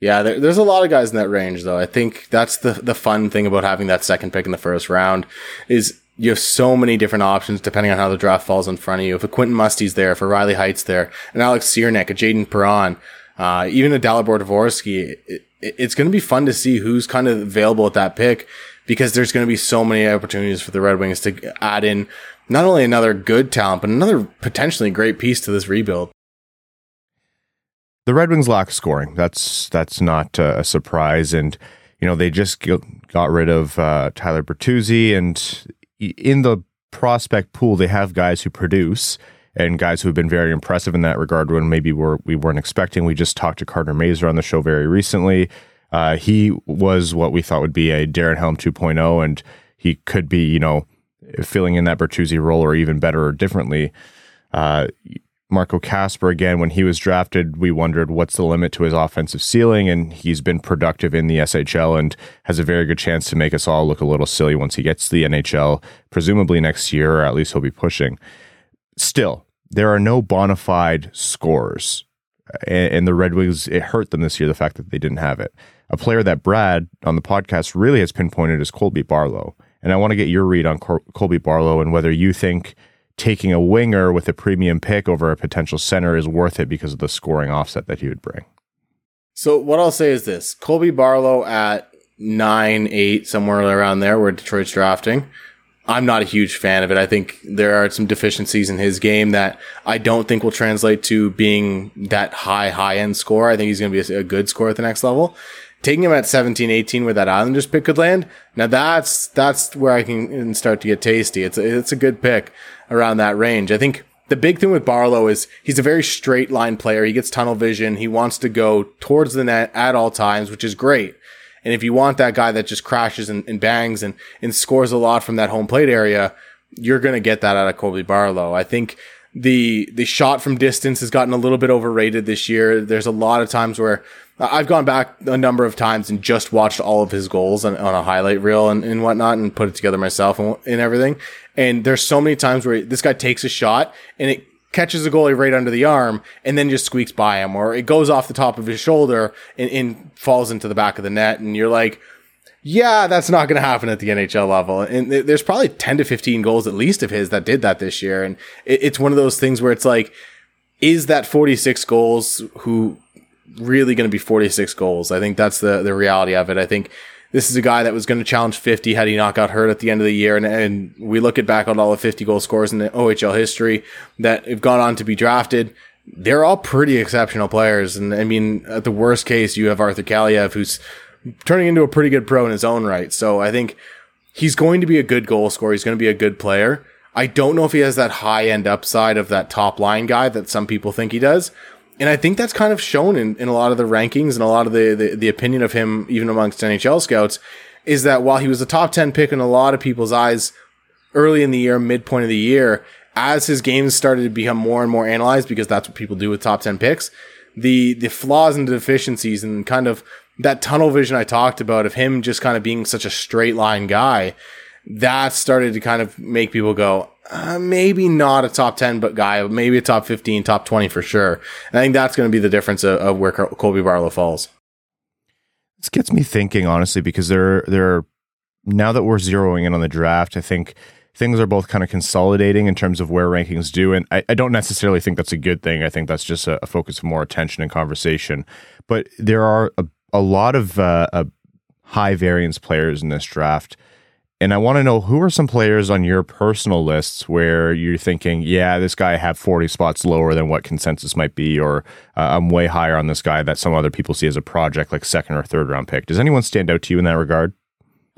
Yeah, there, there's a lot of guys in that range, though. I think that's the the fun thing about having that second pick in the first round is you have so many different options depending on how the draft falls in front of you. If a Quentin Musty's there, if a Riley Heidt there, an Alex Ciernik, a Jayden Perron, uh, even a Dalibor Dvorsky, it's going to be fun to see who's kind of available at that pick because there's going to be so many opportunities for the Red Wings to add in not only another good talent, but another potentially great piece to this rebuild.
The Red Wings lack scoring. That's that's not a surprise, and you know they just got rid of uh, Tyler Bertuzzi, and in the prospect pool they have guys who produce and guys who have been very impressive in that regard when maybe we're, we weren't expecting. We just talked to Carter Mazur on the show very recently. Uh, he was what we thought would be a Darren Helm 2.0, and he could be, you know, filling in that Bertuzzi role or even better or differently. Uh, Marco Kasper, again, when he was drafted, we wondered what's the limit to his offensive ceiling, and he's been productive in the SHL and has a very good chance to make us all look a little silly once he gets to the NHL, presumably next year, or at least he'll be pushing. Still, there are no bona fide scorers. And, the Red Wings, it hurt them this year, the fact that they didn't have it. A player that Brad on the podcast really has pinpointed is Colby Barlow. And I want to get your read on Col- Colby Barlow and whether you think taking a winger with a premium pick over a potential center is worth it because of the scoring offset that he would bring.
So what I'll say is this: Colby Barlow at nine, eight, somewhere around there, where Detroit's drafting. I'm not a huge fan of it. I think there are some deficiencies in his game that I don't think will translate to being that high, high end score. I think he's going to be a, good score at the next level. Taking him at 17, 18 where that Islanders pick could land. Now that's, that's where I can start to get tasty. It's it's a good pick around that range. I think the big thing with Barlow is he's a very straight line player. He gets tunnel vision. He wants to go towards the net at all times, which is great. And if you want that guy that just crashes and, and bangs and, and scores a lot from that home plate area, you're going to get that out of Colby Barlow. I think the the shot from distance has gotten a little bit overrated this year. There's a lot of times where I've gone back a number of times and just watched all of his goals on, on a highlight reel and, and whatnot and put it together myself and, and everything. And there's so many times where this guy takes a shot and it catches the goalie right under the arm and then just squeaks by him, or it goes off the top of his shoulder and, and falls into the back of the net. And you're like, yeah, that's not going to happen at the NHL level. And there's probably 10 to 15 goals at least of his that did that this year. And it's one of those things where it's like, is that 46 goals who really going to be 46 goals? I think that's the, the reality of it. I think this is a guy that was going to challenge 50 had he not got hurt at the end of the year. And, and we look at back on all the 50 goal scores in the OHL history that have gone on to be drafted. They're all pretty exceptional players. And I mean, at the worst case, you have Arthur Kaliyev, who's turning into a pretty good pro in his own right. So I think he's going to be a good goal scorer. He's going to be a good player. I don't know if he has that high end upside of that top line guy that some people think he does and I think that's kind of shown in, in a lot of the rankings and a lot of the, the, the opinion of him, even amongst NHL scouts, is that while he was a top 10 pick in a lot of people's eyes early in the year, midpoint of the year, as his games started to become more and more analyzed, because that's what people do with top 10 picks, the, the flaws and deficiencies and kind of that tunnel vision I talked about of him just kind of being such a straight line guy, that started to kind of make people go, uh, maybe not a top 10 but guy, maybe a top 15, top 20 for sure. And I think that's going to be the difference of, of where Colby Barlow falls.
This gets me thinking, honestly, because there, there are, now that we're zeroing in on the draft, I think things are both kind of consolidating in terms of where rankings do. And I, I don't necessarily think that's a good thing. I think that's just a, a focus of more attention and conversation. But there are a, a lot of uh, high variance players in this draft and I want to know who are some players on your personal lists where you're thinking, yeah, this guy have 40 spots lower than what consensus might be, or uh, I'm way higher on this guy that some other people see as a project, like second or third round pick. Does anyone stand out to you in that regard?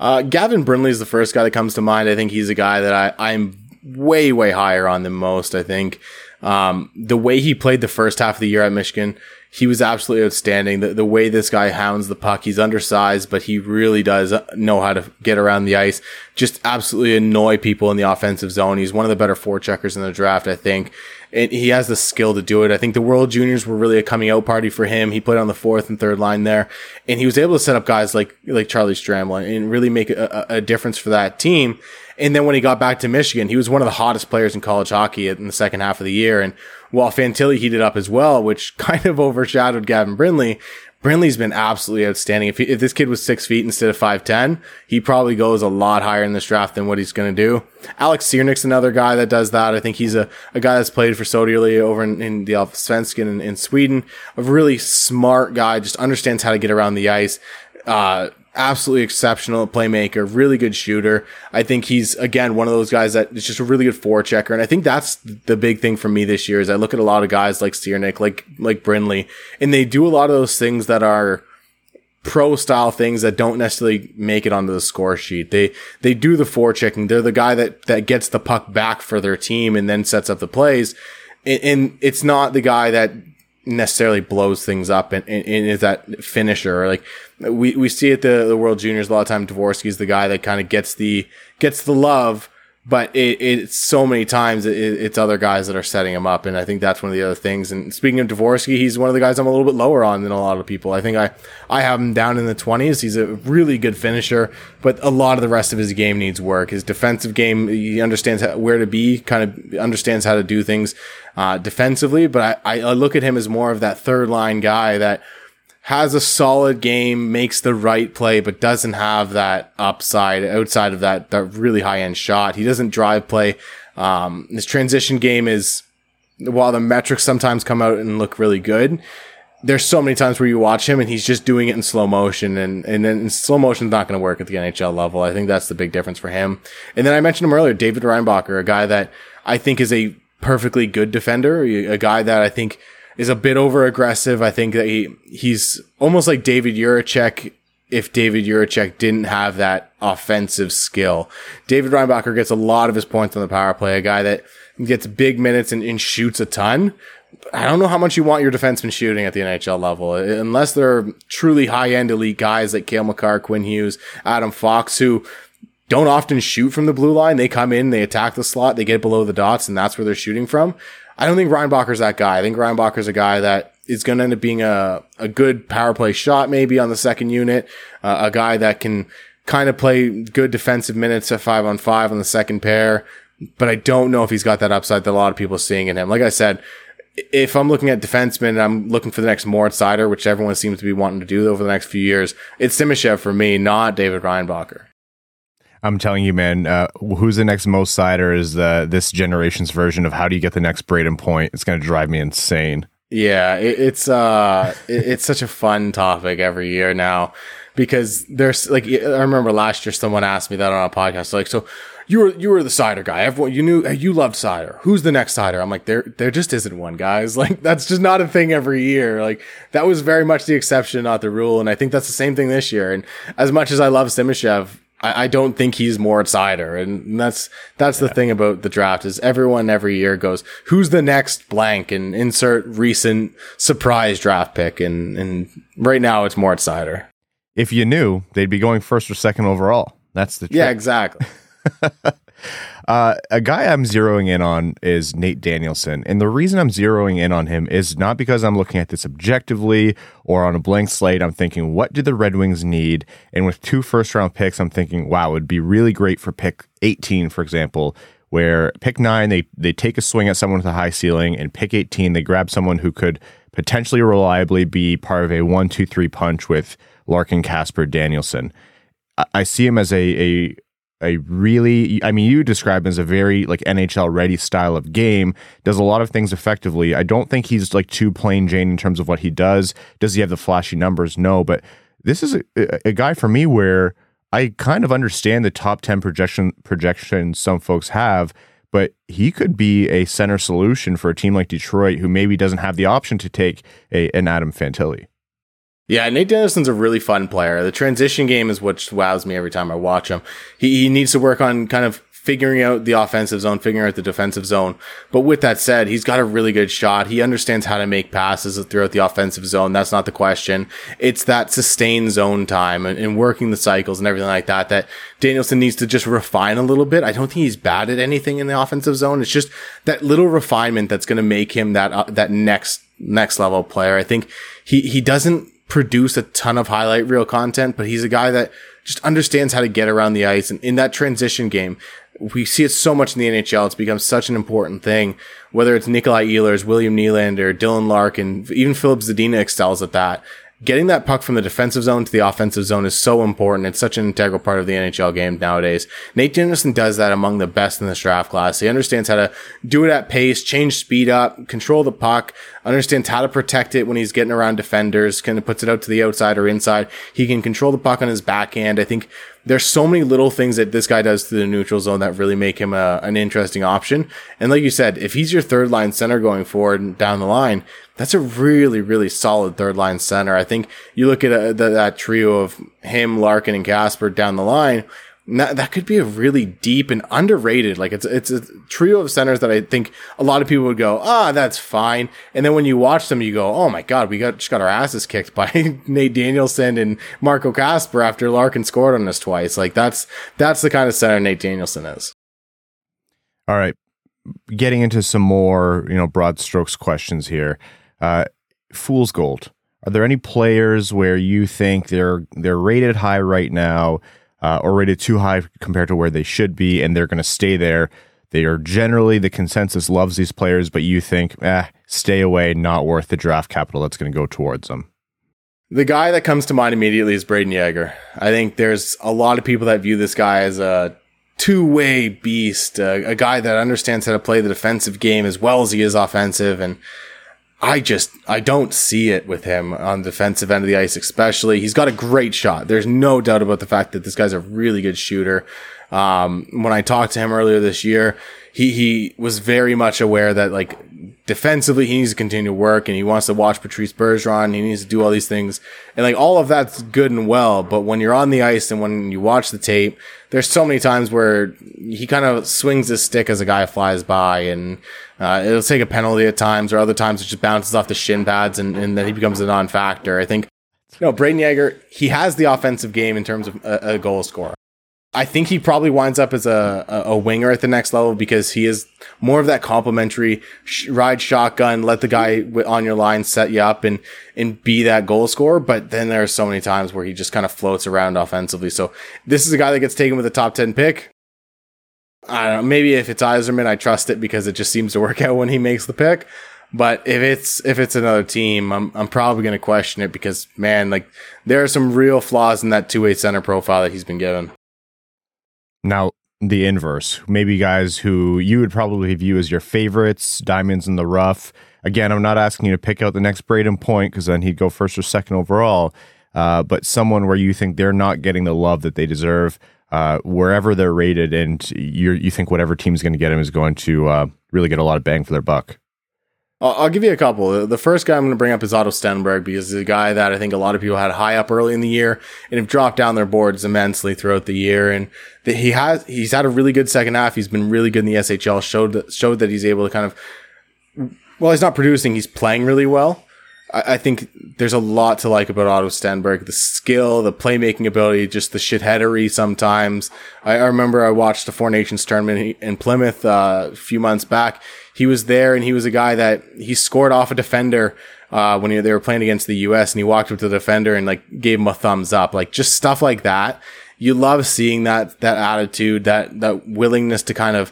Uh, Gavin Brindley is the first guy that comes to mind. I think he's a guy that I, I'm way, way higher on than most. I think um, the way he played the first half of the year at Michigan, he was absolutely outstanding. The, the way this guy hounds the puck, he's undersized, but he really does know how to get around the ice. Just absolutely annoy people in the offensive zone. He's one of the better forecheckers in the draft, I think. And he has the skill to do it. I think the World Juniors were really a coming out party for him. He played on the fourth and third line there, and he was able to set up guys like like Charlie Stramel and really make a, a difference for that team. And then when he got back to Michigan, he was one of the hottest players in college hockey in the second half of the year. And while Fantilli heated up as well, which kind of overshadowed Gavin Brindley, Brindley's been absolutely outstanding. If, he, if this kid was six feet instead of 5'10, he probably goes a lot higher in this draft than what he's going to do. Alex Ciernik's another guy that does that. I think he's a, a guy that's played for Södertälje over in, in the Allsvenskan in, in Sweden. A really smart guy, just understands how to get around the ice. Uh, absolutely exceptional playmaker, really good shooter. I think he's again one of those guys that is just a really good forechecker, and I think that's the big thing for me this year. Is I look at a lot of guys like Ciernik, like like Brindley, and they do a lot of those things that are pro style things that don't necessarily make it onto the score sheet. They they do the forechecking. They're the guy that that gets the puck back for their team and then sets up the plays. And, and it's not the guy that necessarily blows things up and, and, and is that finisher. Like we, we see at the, the World Juniors a lot of time Dvorsky is the guy that kind of gets the gets the love, but it, it's so many times it, it's other guys that are setting him up, and I think that's one of the other things. And speaking of Dvorsky, he's one of the guys I'm a little bit lower on than a lot of people. I think I I have him down in the 20s. He's a really good finisher, but a lot of the rest of his game needs work. His defensive game, he understands how, where to be, kind of understands how to do things uh, defensively. But I, I look at him as more of that third line guy that has a solid game, makes the right play, but doesn't have that upside outside of that, that really high end shot. He doesn't drive play. Um, his transition game is, while the metrics sometimes come out and look really good, there's so many times where you watch him and he's just doing it in slow motion and, and then slow motion is not going to work at the NHL level. I think that's the big difference for him. And then I mentioned him earlier, David Reinbacher, a guy that I think is a perfectly good defender, a guy that I think is a bit over aggressive. I think that he he's almost like David Jiricek if David Jiricek didn't have that offensive skill. David Reinbacher gets a lot of his points on the power play, a guy that gets big minutes and, and shoots a ton. I don't know how much you want your defenseman shooting at the NHL level, uh, unless they're truly high end elite guys like Cale Makar, Quinn Hughes, Adam Fox, who don't often shoot from the blue line. They come in, they attack the slot, they get below the dots, and that's where they're shooting from. I don't think Reinbacher's that guy. I think Reinbacher's a guy that is going to end up being a, a good power play shot maybe on the second unit, uh, a guy that can kind of play good defensive minutes at five on five on the second pair. But I don't know if he's got that upside that a lot of people are seeing in him. Like I said, if I'm looking at defensemen and I'm looking for the next Moritz Seider, which everyone seems to be wanting to do over the next few years, it's Simashev for me, not David Reinbacher.
I'm telling you, man, uh, who's the next Moritz Seider is uh, this generation's version of how do you get the next Brayden Point. It's going to drive me insane.
Yeah, it, it's uh, it, it's such a fun topic every year now because there's like I remember last year someone asked me that on a podcast like so you were you were the Seider guy. Everyone you knew you loved Seider who's the next Seider I'm like there there just isn't one guys. Like that's just not a thing every year. Like that was very much the exception not the rule and I think that's the same thing this year. And as much as I love Simashev I, I don't think he's Moritz Seider. And that's, that's yeah. the thing about the draft is everyone every year goes, who's the next blank and insert recent surprise draft pick. And, and right now it's Moritz Seider.
If you knew they'd be going first or second overall. That's the trick.
Yeah, exactly.
Uh, a guy I'm zeroing in on is Nate Danielson. And the reason I'm zeroing in on him is not because I'm looking at this objectively or on a blank slate. I'm thinking, what do the Red Wings need? And with two first round picks, I'm thinking, wow, it would be really great for pick 18, for example, where pick nine, they, they take a swing at someone with a high ceiling, and pick 18, they grab someone who could potentially reliably be part of a one, two, three punch with Larkin, Kasper, Danielson. I see him as a, a a really I mean you describe him as a very like NHL ready style of game does a lot of things effectively. I don't think he's like too plain Jane in terms of what he does. Does he have the flashy numbers? No but this is a, a guy for me where I kind of understand the top 10 projection projections some folks have but he could be a center solution for a team like Detroit who maybe doesn't have the option to take a, an Adam Fantilli
yeah, Nate Danielson's a really fun player. The transition game is what wows me every time I watch him. He, he needs to work on kind of figuring out the offensive zone, figuring out the defensive zone. But with that said, he's got a really good shot. He understands how to make passes throughout the offensive zone. That's not the question. It's that sustained zone time and, and working the cycles and everything like that that Danielson needs to just refine a little bit. I don't think he's bad at anything in the offensive zone. It's just that little refinement that's going to make him that, uh, that next, next level player. I think he, he doesn't produce a ton of highlight reel content, but he's a guy that just understands how to get around the ice. And in that transition game, we see it so much in the NHL. It's become such an important thing. Whether it's Nikolai Ehlers, William Nylander, Dylan Larkin, even Filip Zadina excels at that. getting that puck from the defensive zone to the offensive zone is so important. It's such an integral part of the NHL game nowadays. Nate Danielson does that among the best in this draft class. He understands how to do it at pace, change speed up, control the puck, understands how to protect it when he's getting around defenders, kind of puts it out to the outside or inside. He can control the puck on his backhand. I think there's so many little things that this guy does to the neutral zone that really make him a, an interesting option. And like you said, if he's your third line center going forward and down the line, that's a really, really solid third line center. I think you look at a, uh, the, that trio of him, Larkin, and Kasper down the line that, that could be a really deep and underrated. Like it's it's a trio of centers that I think a lot of people would go, ah, that's fine. And then when you watch them, you go, oh my god, we got just got our asses kicked by Nate Danielson and Marco Kasper after Larkin scored on us twice. Like that's that's the kind of center Nate Danielson is.
All right, getting into some more you know broad strokes questions here. Uh, Fool's Gold. Are there any players where you think they're they're rated high right now? Uh, or rated too high compared to where they should be, and they're going to stay there. They are generally the consensus loves these players, but you think, eh, stay away, not worth the draft capital that's going to go towards them.
The guy that comes to mind immediately is Brayden Yager. I think there's a lot of people that view this guy as a two way beast, a, a guy that understands how to play the defensive game as well as he is offensive. And I just I don't see it with him on the defensive end of the ice, especially. He's got a great shot. There's no doubt about the fact that this guy's a really good shooter. Um, when I talked to him earlier this year, he he was very much aware that like defensively he needs to continue to work and he wants to watch Patrice Bergeron. He needs to do all these things and like all of that's good and well. But when you're on the ice and when you watch the tape, there's so many times where he kind of swings his stick as a guy flies by and uh, it'll take a penalty at times or other times it just bounces off the shin pads and, and then he becomes a non-factor. I think, you know, Brayden Yager, he has the offensive game in terms of a, a goal scorer. I think he probably winds up as a, a, winger at the next level because he is more of that complimentary sh- ride shotgun, let the guy on your line set you up and, and be that goal scorer. But then there are so many times where he just kind of floats around offensively. So this is a guy that gets taken with a top 10 pick. I don't know. Maybe if it's Yzerman, I trust it because it just seems to work out when he makes the pick. But if it's if it's another team, I'm I'm probably going to question it because man, like there are some real flaws in that two way center profile that he's been given.
Now, the inverse, maybe guys who you would probably view as your favorites, diamonds in the rough. Again, I'm not asking you to pick out the next Brayden Point because then he'd go first or second overall. Uh, but someone where you think they're not getting the love that they deserve, uh, wherever they're rated, and you you think whatever team's going to get him is going to uh, really get a lot of bang for their buck.
I'll, I'll give you a couple. The first guy I'm going to bring up is Otto Stenberg because he's a guy that I think a lot of people had high up early in the year and have dropped down their boards immensely throughout the year. And the, he has he's had a really good second half. He's been really good in the SHL. Showed that, showed that he's able to kind of well, he's not producing. He's playing really well. I, think there's a lot to like about Otto Stenberg. The skill, the playmaking ability, just the shitheadery sometimes. I, I remember I watched the Four Nations tournament in Plymouth uh, a few months back he was there and he was a guy that he scored off a defender uh, when he, they were playing against the U.S. and he walked up to the defender and like gave him a thumbs up, like just stuff like that. You love seeing that that attitude, that that willingness to kind of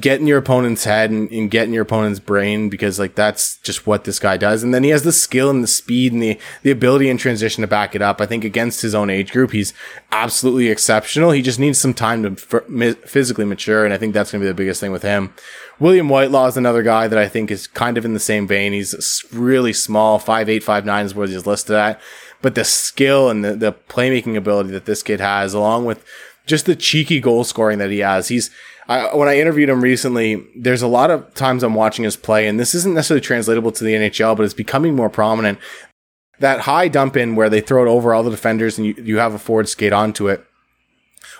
get in your opponent's head and, and, get in your opponent's brain because like that's just what this guy does. And then he has the skill and the speed and the, the ability in transition to back it up. I think against his own age group, he's absolutely exceptional. He just needs some time to f- physically mature. And I think that's going to be the biggest thing with him. William Whitelaw is another guy that I think is kind of in the same vein. He's really small, five eight, five nine is what he's listed at. But the skill and the, the playmaking ability that this kid has, along with just the cheeky goal scoring that he has, he's, I, when I interviewed him recently, there's a lot of times I'm watching his play, and this isn't necessarily translatable to the NHL, but it's becoming more prominent. That high dump in where they throw it over all the defenders and you, you have a forward skate onto it.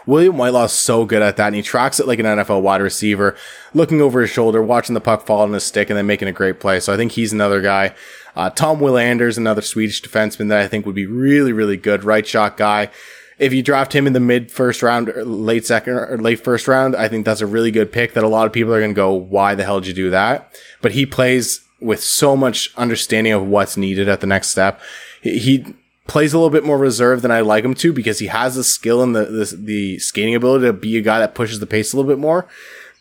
William Whitelaw is so good at that, and he tracks it like an NFL wide receiver, looking over his shoulder, watching the puck fall on his stick, and then making a great play. So I think he's another guy. Uh, Tom Willander's, another Swedish defenseman that I think would be really, really good, right shot guy. If you draft him in the mid first round, or late second, or late first round, I think that's a really good pick that a lot of people are going to go, why the hell did you do that? But he plays with so much understanding of what's needed at the next step. He, plays a little bit more reserved than I like him to because he has the skill and the, the, the skating ability to be a guy that pushes the pace a little bit more.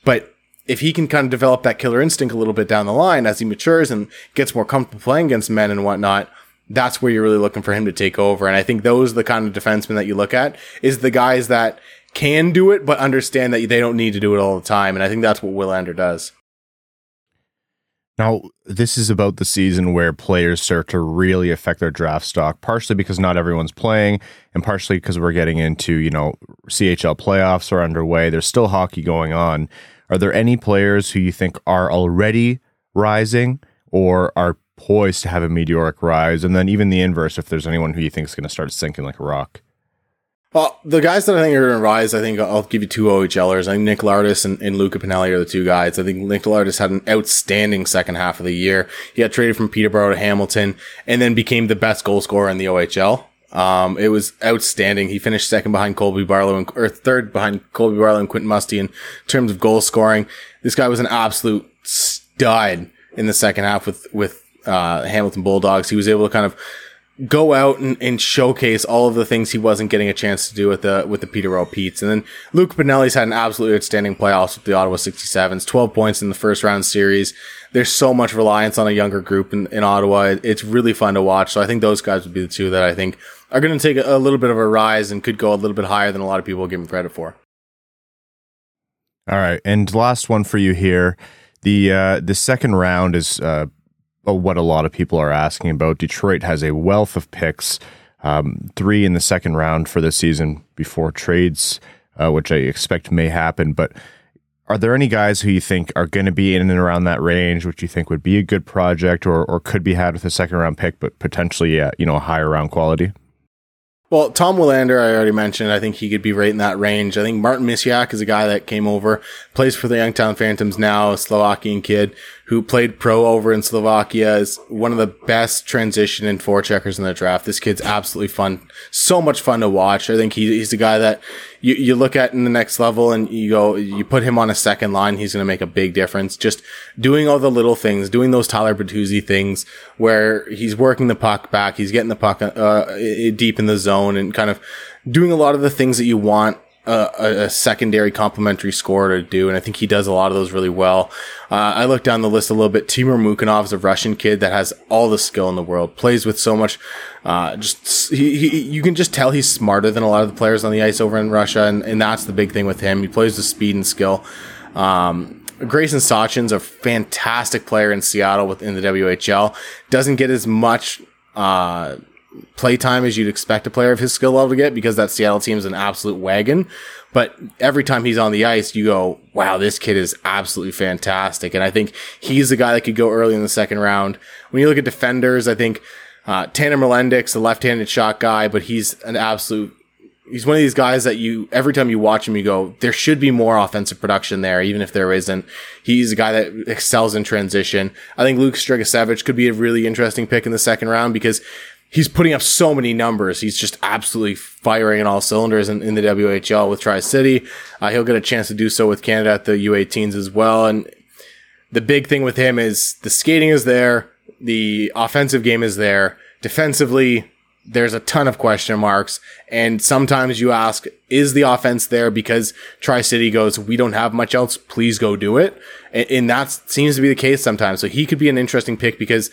But if he can kind of develop that killer instinct a little bit down the line as he matures and gets more comfortable playing against men and whatnot, that's where you're really looking for him to take over. And I think those are the kind of defensemen that you look at is the guys that can do it, but understand that they don't need to do it all the time. And I think that's what Willander does.
Now, this is about the season where players start to really affect their draft stock, partially because not everyone's playing, and partially because we're getting into, you know, CHL playoffs are underway. There's still hockey going on. Are there any players who you think are already rising or are poised to have a meteoric rise? And then even the inverse, if there's anyone who you think is going to start sinking like a rock?
Well, the guys that I think are going to rise, I think I'll give you two OHLers. I think Nick Lardis and, and Luca Pinelli are the two guys. I think Nick Lardis had an outstanding second half of the year. He got traded from Peterborough to Hamilton and then became the best goal scorer in the OHL. Um, it was outstanding. He finished second behind Colby Barlow and, or third behind Colby Barlow and Quentin Musty in terms of goal scoring. This guy was an absolute stud in the second half with, with, uh, Hamilton Bulldogs. He was able to kind of go out and, and, showcase all of the things he wasn't getting a chance to do with the with the Peterborough Petes. And then Luke Pinelli's had an absolutely outstanding playoffs with the Ottawa 67s, 12 points in the first round series. There's so much reliance on a younger group in, in Ottawa. It's really fun to watch. So I think those guys would be the two that I think are going to take a, a little bit of a rise and could go a little bit higher than a lot of people give them credit for.
All right, and last one for you here. The uh, the second round is uh, what a lot of people are asking about. Detroit has a wealth of picks, um, three in the second round for the season before trades, uh, which I expect may happen. But are there any guys who you think are going to be in and around that range, which you think would be a good project or, or could be had with a second round pick, but potentially, uh, you know, a higher round quality?
Well, Tom Willander, I already mentioned. I think he could be right in that range. I think Martin Misiak is a guy that came over, plays for the Youngstown Phantoms now, a Slovakian kid who played pro over in Slovakia, is one of the best transition and forecheckers in the draft. This kid's absolutely fun. So much fun to watch. I think he, he's a guy that you, you look at in the next level and you go, you put him on a second line. He's going to make a big difference. Just doing all the little things, doing those Tyler Bertuzzi things where he's working the puck back. He's getting the puck, uh, deep in the zone and kind of doing a lot of the things that you want a, a, secondary complementary score to do, and I think he does a lot of those really well. Uh, I look down the list a little bit. Timur Mukhanov is a Russian kid that has all the skill in the world, plays with so much. Uh, just he, he, you can just tell he's smarter than a lot of the players on the ice over in Russia, and, and that's the big thing with him. He plays with speed and skill. Um, Gracyn Sawchyn's a fantastic player in Seattle within the WHL. Doesn't get as much uh, playtime as you'd expect a player of his skill level to get because that Seattle team is an absolute wagon. But every time he's on the ice, you go, wow, this kid is absolutely fantastic. And I think he's the guy that could go early in the second round. When you look at defenders, I think uh, Tanner Molendyk's a left-handed shot guy, but he's an absolute he's one of these guys that you every time you watch him you go there should be more offensive production there even if there isn't he's a guy that excels in transition i think Lukas Dragicevic could be a really interesting pick in the second round because he's putting up so many numbers. He's just absolutely firing on all cylinders in, in the WHL with Tri City. Uh, he'll get a chance to do so with Canada at the U18s as well. And the big thing with him is the skating is there, the offensive game is there. Defensively, there's a ton of question marks. And sometimes you ask, is the offense there because Tri City goes, we don't have much else. Please go do it. And, and that seems to be the case sometimes. So he could be an interesting pick because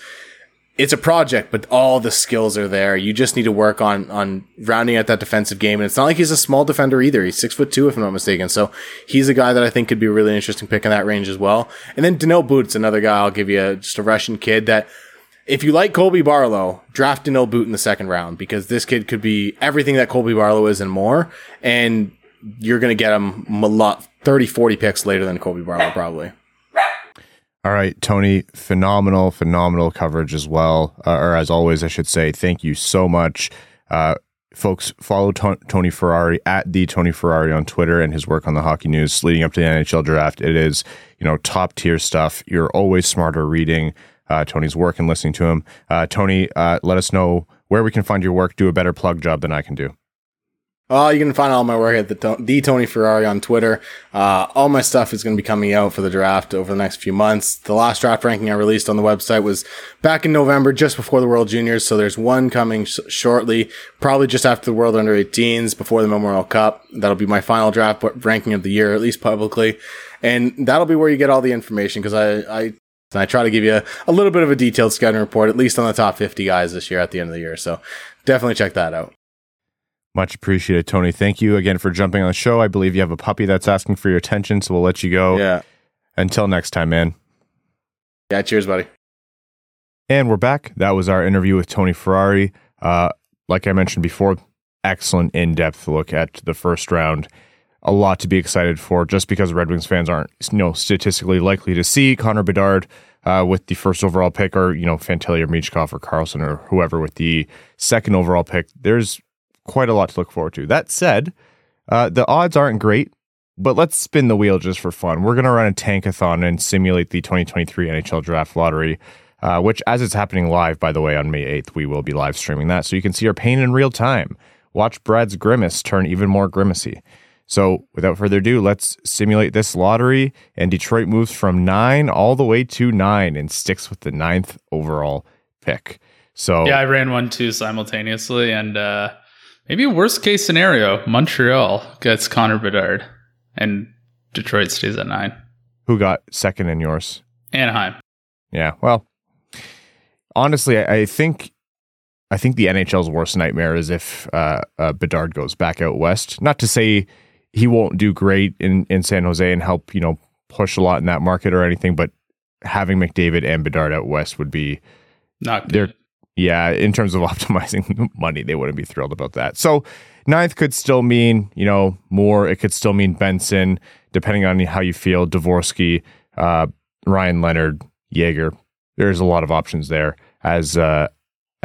it's a project, but all the skills are there. You just need to work on on rounding out that defensive game. And it's not like he's a small defender either. He's six foot two, if I'm not mistaken. So he's a guy that I think could be a really interesting pick in that range as well. And then Danil But's another guy. I'll give you just a Russian kid that. If you like Colby Barlow, draft Danil But in the second round because this kid could be everything that Colby Barlow is and more. And you're going to get him a lot, 30, 40 picks later than Colby Barlow, probably.
All right, Tony, phenomenal, phenomenal coverage as well. Uh, or as always, I should say, thank you so much. Uh, folks, follow T- Tony Ferrari at the Tony Ferrari on Twitter and his work on the hockey news leading up to the NHL draft. It is, you know, top tier stuff. You're always smarter reading uh, Tony's work and listening to him. Uh, Tony, uh, let us know where we can find your work. Do a better plug job than I can do.
Uh, you can find all my work at the, the Tony Ferrari on Twitter. Uh, all my stuff is going to be coming out for the draft over the next few months. The last draft ranking I released on the website was back in November, just before the World Juniors. So there's one coming sh- shortly, probably just after the World Under 18s, before the Memorial Cup. That'll be my final draft ranking of the year, at least publicly. And that'll be where you get all the information because I, I And I try to give you a, a little bit of a detailed scouting report, at least on the top 50 guys this year at the end of the year. So definitely check that out.
Much appreciated, Tony. Thank you again for jumping on the show. I believe you have a puppy that's asking for your attention, so we'll let you go.
Yeah.
Until next time, man.
Yeah. Cheers, buddy.
And we're back. That was our interview with Tony Ferrari. Uh, like I mentioned before, excellent in depth look at the first round. A lot to be excited for just because Red Wings fans aren't you know, statistically likely to see Connor Bedard uh, with the first overall pick or, you know, Fantilli or Michkov or Carlsson or whoever with the second overall pick. There's quite a lot to look forward to. That said, uh, the odds aren't great, but let's spin the wheel just for fun. We're going to run a tankathon and simulate the 2023 NHL Draft Lottery. Uh, which, as it's happening live, by the way, on May 8th, we will be live streaming that so you can see our pain in real time. Watch Brad's grimace turn even more grimacy. So, without further ado, let's simulate this lottery. And Detroit moves from nine all the way to nine and sticks with the ninth overall pick. So,
yeah, I ran one too simultaneously. And uh, maybe worst case scenario Montreal gets Connor Bedard and Detroit stays at nine.
Who got second in yours?
Anaheim.
Yeah. Well, honestly, I, I think I think the NHL's worst nightmare is if uh, uh, Bedard goes back out west. Not to say he won't do great in, in San Jose and help you know push a lot in that market or anything, but having McDavid and Bedard out west would be
not good.
Yeah, in terms of optimizing money, they wouldn't be thrilled about that. So ninth could still mean you know more. It could still mean Benson, depending on how you feel. Dvorsky, uh, Ryan Leonard, Yager. There's a lot of options there as uh,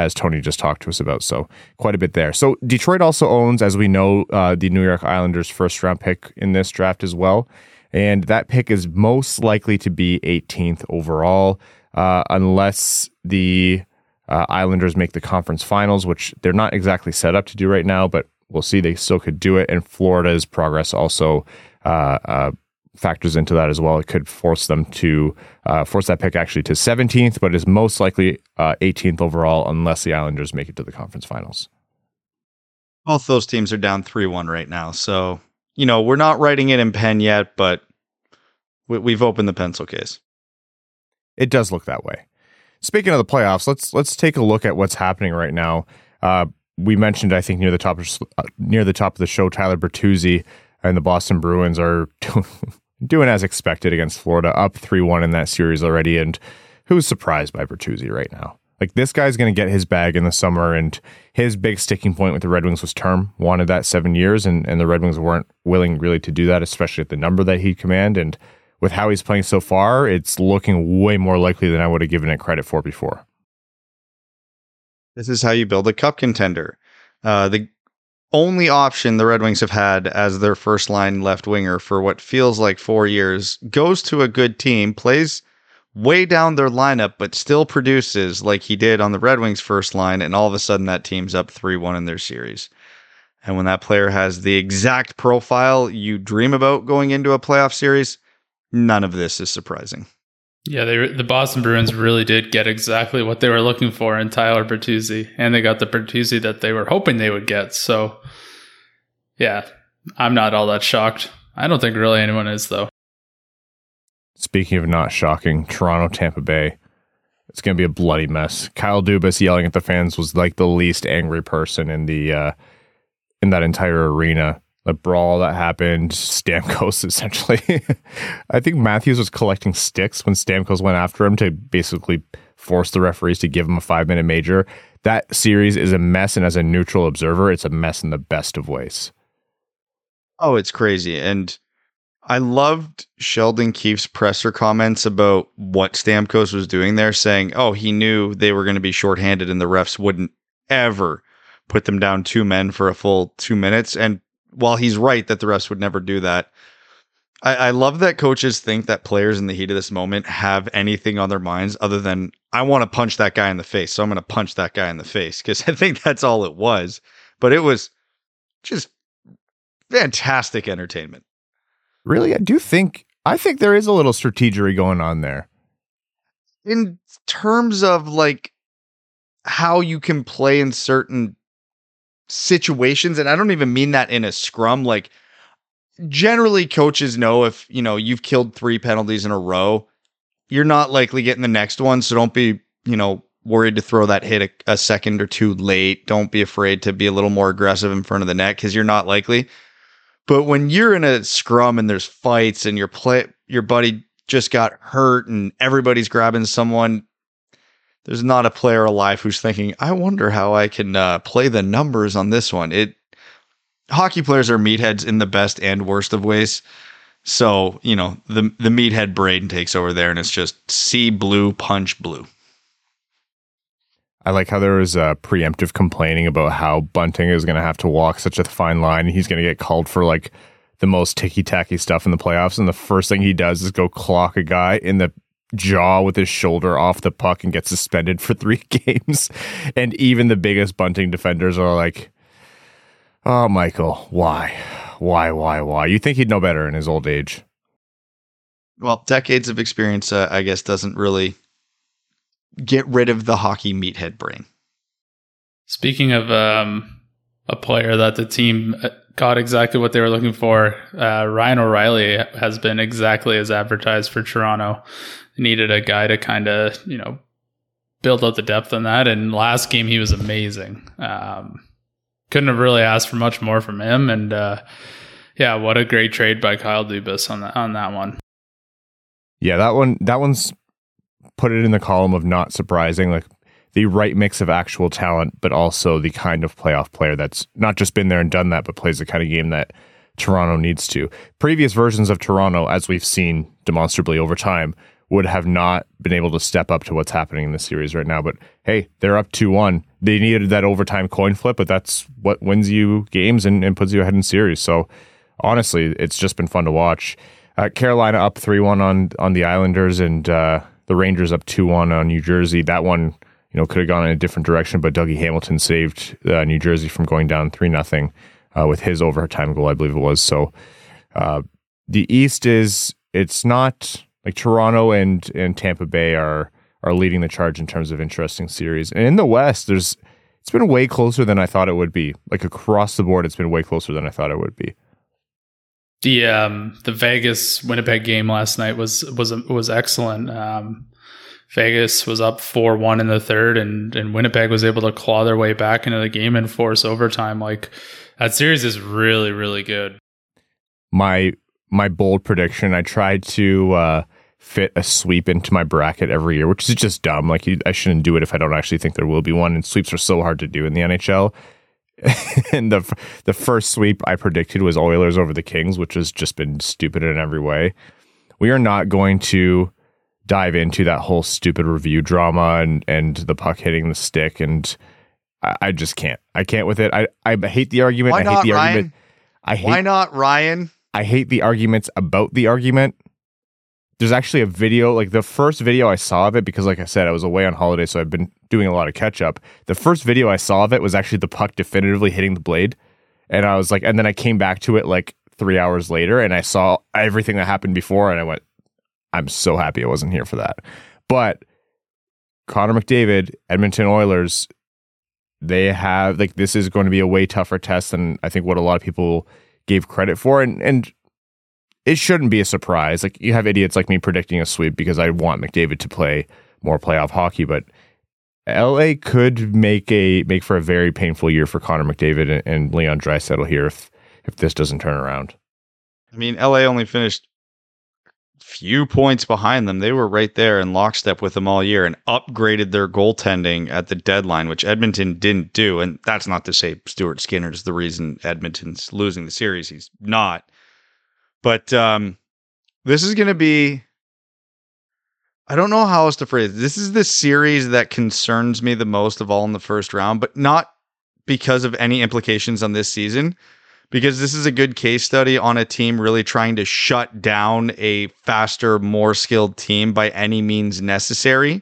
as Tony just talked to us about. So quite a bit there. So Detroit also owns, as we know, uh, the New York Islanders' first round pick in this draft as well, and that pick is most likely to be 18th overall, uh, unless the uh, Islanders make the conference finals, which they're not exactly set up to do right now, but we'll see. They still could do it, and Florida's progress also uh, uh, factors into that as well. It could force them to uh, force that pick actually to 17th, but is most likely uh, 18th overall unless the Islanders make it to the conference finals.
Both those teams are down 3 1 right now. So, you know, we're not writing it in pen yet, but we, have opened the pencil case.
It does look that way. Speaking of the playoffs, let's let's take a look at what's happening right now. Uh, we mentioned, I think, near the top of, uh, near the top of the show, Tyler Bertuzzi and the Boston Bruins are doing, doing as expected against Florida, up 3 1 in that series already. And who's surprised by Bertuzzi right now? Like, this guy's going to get his bag in the summer. And his big sticking point with the Red Wings was term, wanted that seven years. And, and the Red Wings weren't willing really to do that, especially at the number that he'd command. And with how he's playing so far, it's looking way more likely than I would have given it credit for before.
This is how you build a cup contender. Uh, the only option the Red Wings have had as their first line left winger for what feels like four years goes to a good team, plays way down their lineup, but still produces like he did on the Red Wings first line, and all of a sudden that team's up 3 1 in their series. And when that player has the exact profile you dream about going into a playoff series, none of this is surprising.
Yeah, they the Boston Bruins really did get exactly what they were looking for in Tyler Bertuzzi, and they got the Bertuzzi that they were hoping they would get. So, yeah, I'm not all that shocked. I don't think really anyone is though.
Speaking of not shocking, Toronto, Tampa Bay. It's going to be a bloody mess. Kyle Dubas yelling at the fans was like the least angry person in the uh, in that entire arena the brawl that happened, Stamkos essentially. I think Matthews was collecting sticks when Stamkos went after him to basically force the referees to give him a five minute major. That series is a mess, and as a neutral observer, it's a mess in the best of ways.
Oh, it's crazy. And I loved Sheldon Keefe's presser comments about what Stamkos was doing there, saying, oh, he knew they were going to be shorthanded and the refs wouldn't ever put them down two men for a full two minutes. And while he's right that the refs would never do that, I, I love that coaches think that players in the heat of this moment have anything on their minds other than I want to punch that guy in the face, so I'm going to punch that guy in the face because I think that's all it was. But it was just fantastic entertainment.
Really, I do think I think there is a little strategery going on there.
In terms of like how you can play in certain situations and I don't even mean that in a scrum like generally coaches know if, you know, you've killed 3 penalties in a row, you're not likely getting the next one. So don't be, you know, worried to throw that hit a, a second or two late. Don't be afraid to be a little more aggressive in front of the net because you're not likely. But when you're in a scrum and there's fights and your play your buddy just got hurt and everybody's grabbing someone, there's not a player alive who's thinking, "I wonder how I can uh, play the numbers on this one." It hockey players are meatheads in the best and worst of ways. So you know the the meathead brain takes over there, and it's just see blue, punch blue.
I like how there was a preemptive complaining about how Bunting is going to have to walk such a fine line. He's going to get called for like the most ticky tacky stuff in the playoffs. And the first thing he does is go clock a guy in the jaw with his shoulder off the puck and get suspended for three games. And even the biggest Bunting defenders are like, oh, Michael, why? Why, why, why? You think he'd know better in his old age?
Well, decades of experience, uh, I guess, doesn't really get rid of the hockey meathead brain.
Speaking of um, a player that the team uh, got exactly what they were looking for, uh, Ryan O'Reilly has been exactly as advertised for Toronto. Needed a guy to kind of, you know, build up the depth on that. And last game, he was amazing. Um, couldn't have really asked for much more from him. And uh, yeah, what a great trade by Kyle Dubas on that on that one.
Yeah, that one that one's put it in the column of not surprising, like the right mix of actual talent, but also the kind of playoff player that's not just been there and done that, but plays the kind of game that Toronto needs to. Previous versions of Toronto, as we've seen demonstrably over time, would have not been able to step up to what's happening in the series right now. But hey, they're up 2 1. They needed that overtime coin flip, but that's what wins you games and, and puts you ahead in series. So honestly, it's just been fun to watch. Uh, Carolina up 3 1 on, on the Islanders, and uh, the Rangers up 2 1 on New Jersey. That one, you know, could have gone in a different direction, but Dougie Hamilton saved uh, New Jersey from going down 3 0 uh, with his overtime goal, I believe it was. So uh, the East is, it's not like Toronto and, and Tampa Bay are are leading the charge in terms of interesting series. And in the West, there's it's been way closer than I thought it would be. Like across the board, it's been way closer than I thought it would be.
The um, the Vegas Winnipeg game last night was was was excellent. Um, Vegas was up four one in the third, and and Winnipeg was able to claw their way back into the game and force overtime. Like that series is really really good.
My my bold prediction. I tried to uh, fit a sweep into my bracket every year, which is just dumb. Like I shouldn't do it if I don't actually think there will be one. And sweeps are so hard to do in the NHL. and the the first sweep I predicted was Oilers over the Kings, which has just been stupid in every way. We are not going to dive into that whole stupid review drama and and the puck hitting the stick and I, I just can't. I can't with it. I I hate the argument.
Why
I hate
not,
the
Ryan?
argument. I hate
Why not Ryan?
I hate the arguments about the argument. There's actually a video, like the first video I saw of it, because like I said, I was away on holiday, so I've been doing a lot of catch up. The first video I saw of it was actually the puck definitively hitting the blade. And I was like, and then I came back to it like three hours later and I saw everything that happened before and I went, I'm so happy I wasn't here for that. But Connor McDavid, Edmonton Oilers, they have like this is going to be a way tougher test than I think what a lot of people gave credit for. And and it shouldn't be a surprise. Like you have idiots like me predicting a sweep because I want McDavid to play more playoff hockey, but LA could make a make for a very painful year for Connor McDavid and, and Leon Draisaitl here if if this doesn't turn around.
I mean, LA only finished few points behind them. They were right there in lockstep with them all year and upgraded their goaltending at the deadline, which Edmonton didn't do. And that's not to say Stuart Skinner is the reason Edmonton's losing the series. He's not. But um, this is going to be. I don't know how else to phrase it. This is the series that concerns me the most of all in the first round, but not because of any implications on this season, because this is a good case study on a team really trying to shut down a faster, more skilled team by any means necessary.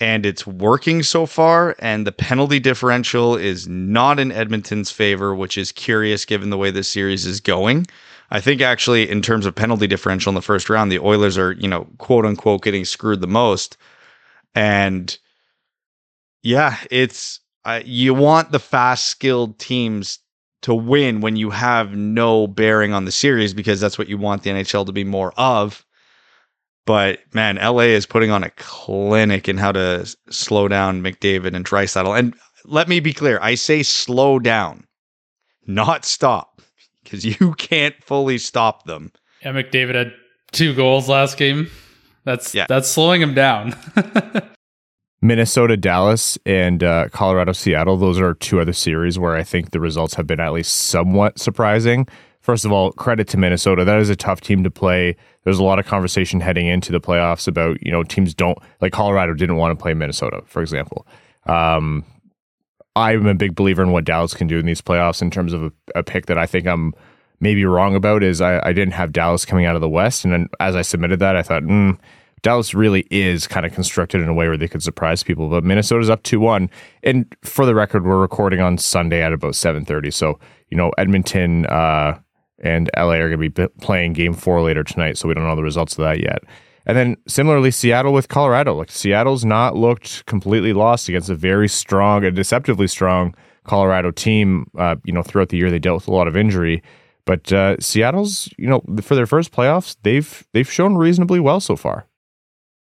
And it's working so far. And the penalty differential is not in Edmonton's favor, which is curious given the way this series is going. I think actually, in terms of penalty differential in the first round, the Oilers are, you know, quote unquote, getting screwed the most. And yeah, it's uh, you want the fast, skilled teams to win when you have no bearing on the series because that's what you want the NHL to be more of. But man, LA is putting on a clinic in how to slow down McDavid and Draisaitl. And let me be clear, I say slow down, not stop, because you can't fully stop them.
Yeah, McDavid had two goals last game. That's yeah. that's slowing him down.
Minnesota, Dallas, and uh, Colorado, Seattle. Those are two other series where I think the results have been at least somewhat surprising. First of all, credit to Minnesota. That is a tough team to play. There's a lot of conversation heading into the playoffs about you know teams don't like Colorado didn't want to play Minnesota, for example. Um, I'm a big believer in what Dallas can do in these playoffs in terms of a, a pick that I think I'm maybe wrong about is I, I, didn't have Dallas coming out of the West, and then as I submitted that, I thought, mm, Dallas really is kind of constructed in a way where they could surprise people. But Minnesota's up two one, and for the record, we're recording on Sunday at about seven thirty. So you know Edmonton uh, and LA are going to be playing Game Four later tonight, so we don't know the results of that yet. And then similarly, Seattle with Colorado. Like Seattle's not looked completely lost against a very strong and deceptively strong Colorado team. Uh, you know, throughout the year they dealt with a lot of injury, but uh, Seattle's you know for their first playoffs they've they've shown reasonably well so far.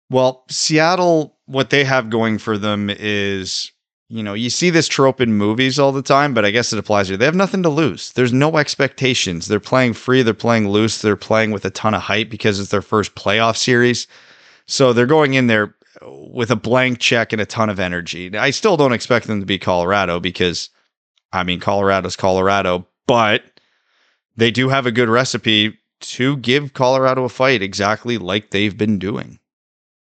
Well, Seattle, what they have going for them is, you know, you see this trope in movies all the time, but I guess it applies here. They have nothing to lose. There's no expectations. They're playing free, they're playing loose, they're playing with a ton of hype because it's their first playoff series. So they're going in there with a blank check and a ton of energy. I still don't expect them to be Colorado because, I mean, Colorado's Colorado, but they do have a good recipe to give Colorado a fight exactly like they've been doing.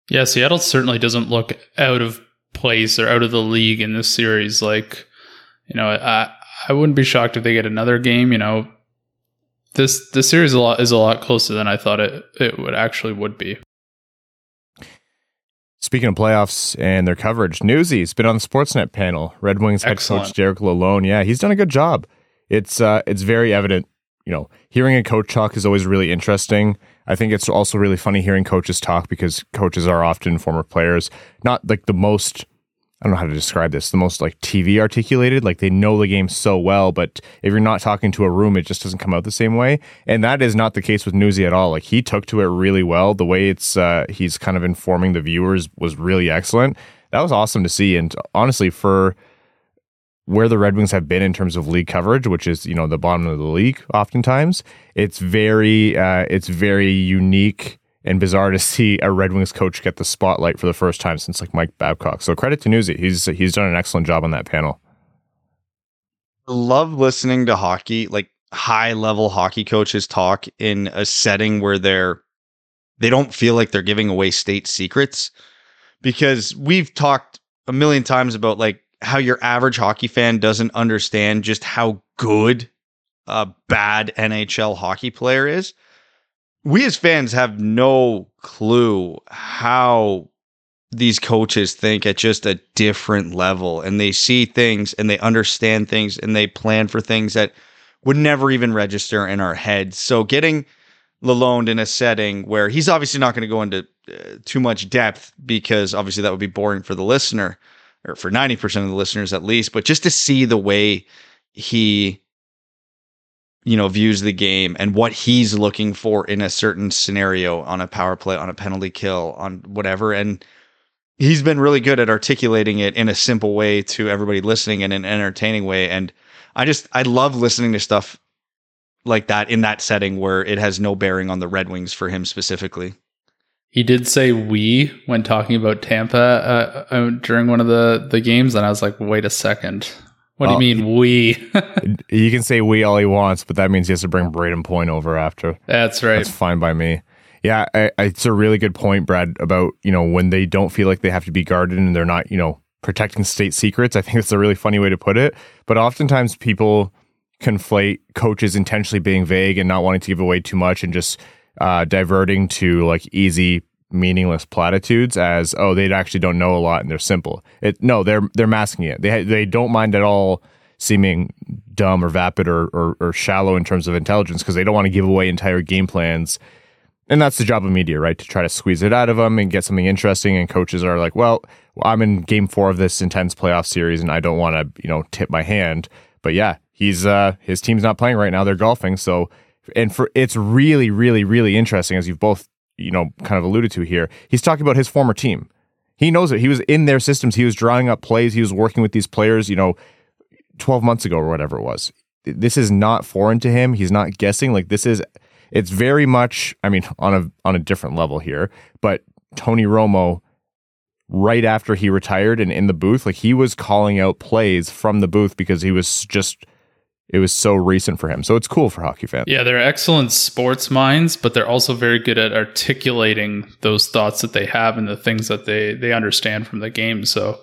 Yeah, Seattle certainly doesn't look out of place or out of the league in this series. Like, you know, I I wouldn't be shocked if they get another game. You know, this this series a lot is a lot closer than I thought it it would actually would be.
Speaking of playoffs and their coverage, Newsy's been on the Sportsnet panel. Red Wings head coach Derek Lalonde, yeah, he's done a good job. It's uh, it's very evident. You know, hearing a coach talk is always really interesting. I think it's also really funny hearing coaches talk because coaches are often former players, not like the most I don't know how to describe this, the most like TV articulated, like they know the game so well, but if you're not talking to a room, it just doesn't come out the same way. And that is not the case with Newsy at all. Like he took to it really well. The way it's uh, he's kind of informing the viewers was really excellent. That was awesome to see. And honestly, for where the Red Wings have been in terms of league coverage, which is you know the bottom of the league, oftentimes it's very uh, it's very unique and bizarre to see a Red Wings coach get the spotlight for the first time since like Mike Babcock. So credit to Newsy, he's he's done an excellent job on that panel.
Love listening to hockey, like high level hockey coaches talk in a setting where they're they don't feel like they're giving away state secrets because we've talked a million times about like how your average hockey fan doesn't understand just how good a bad NHL hockey player is. We as fans have no clue how these coaches think at just a different level and they see things and they understand things and they plan for things that would never even register in our heads. So getting Lalonde in a setting where he's obviously not going to go into uh, too much depth because obviously that would be boring for the listener or for 90% of the listeners at least, but just to see the way he you know views the game and what he's looking for in a certain scenario on a power play on a penalty kill on whatever. And he's been really good at articulating it in a simple way to everybody listening in an entertaining way. And i just i love listening to stuff like that in that setting where it has no bearing on the red wings for him specifically.
He did say we when talking about Tampa uh, uh, during one of the, the games, and I was like, wait a second. What do you mean we?
you can say we all he wants, but that means he has to bring Brayden Point over after.
That's right.
That's fine by me. Yeah, I, I, it's a really good point, Brad, about you know when they don't feel like they have to be guarded and they're not you know protecting state secrets. I think it's a really funny way to put it. But oftentimes people conflate coaches intentionally being vague and not wanting to give away too much and just uh, diverting to like easy meaningless platitudes as oh they actually don't know a lot and they're simple. It no they're they're masking it. They they don't mind at all seeming dumb or vapid or, or, or shallow in terms of intelligence because they don't want to give away entire game plans. And that's the job of media right? To try to squeeze it out of them and get something interesting and coaches are like well i'm in game four of this intense playoff series and i don't want to you know tip my hand. But yeah he's uh his team's not playing right now. They're golfing. So and for it's really really really interesting as you've both you know, kind of alluded to here. He's talking about his former team. He knows it. He was in their systems. He was drawing up plays. He was working with these players, you know, 12 months ago or whatever it was. This is not foreign to him. He's not guessing. Like this is it's very much, I mean, on a on a different level here, but Tony Romo right after he retired and in the booth, like he was calling out plays from the booth because he was just it was so recent for him. So it's cool for hockey fans.
Yeah, they're excellent sports minds, but they're also very good at articulating those thoughts that they have and the things that they they understand from the game. So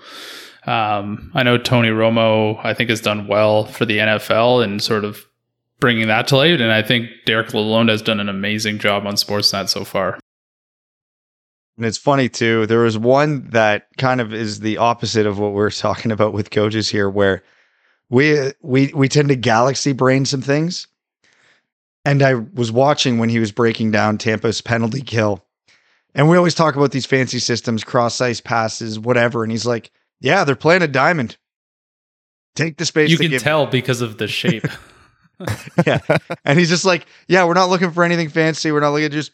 um, I know Tony Romo, I think, has done well for the NFL and sort of bringing that to light. And I think Derek Lalonde has done an amazing job on Sportsnet so far.
And it's funny too. There was one that kind of is the opposite of what we're talking about with coaches here, where we we we tend to galaxy brain some things. And I was watching when he was breaking down Tampa's penalty kill. And we always talk about these fancy systems, cross ice passes, whatever. And he's like, Yeah, they're playing a diamond. Take the space.
You can tell because of the shape.
yeah. And he's just like, Yeah, we're not looking for anything fancy. We're not looking just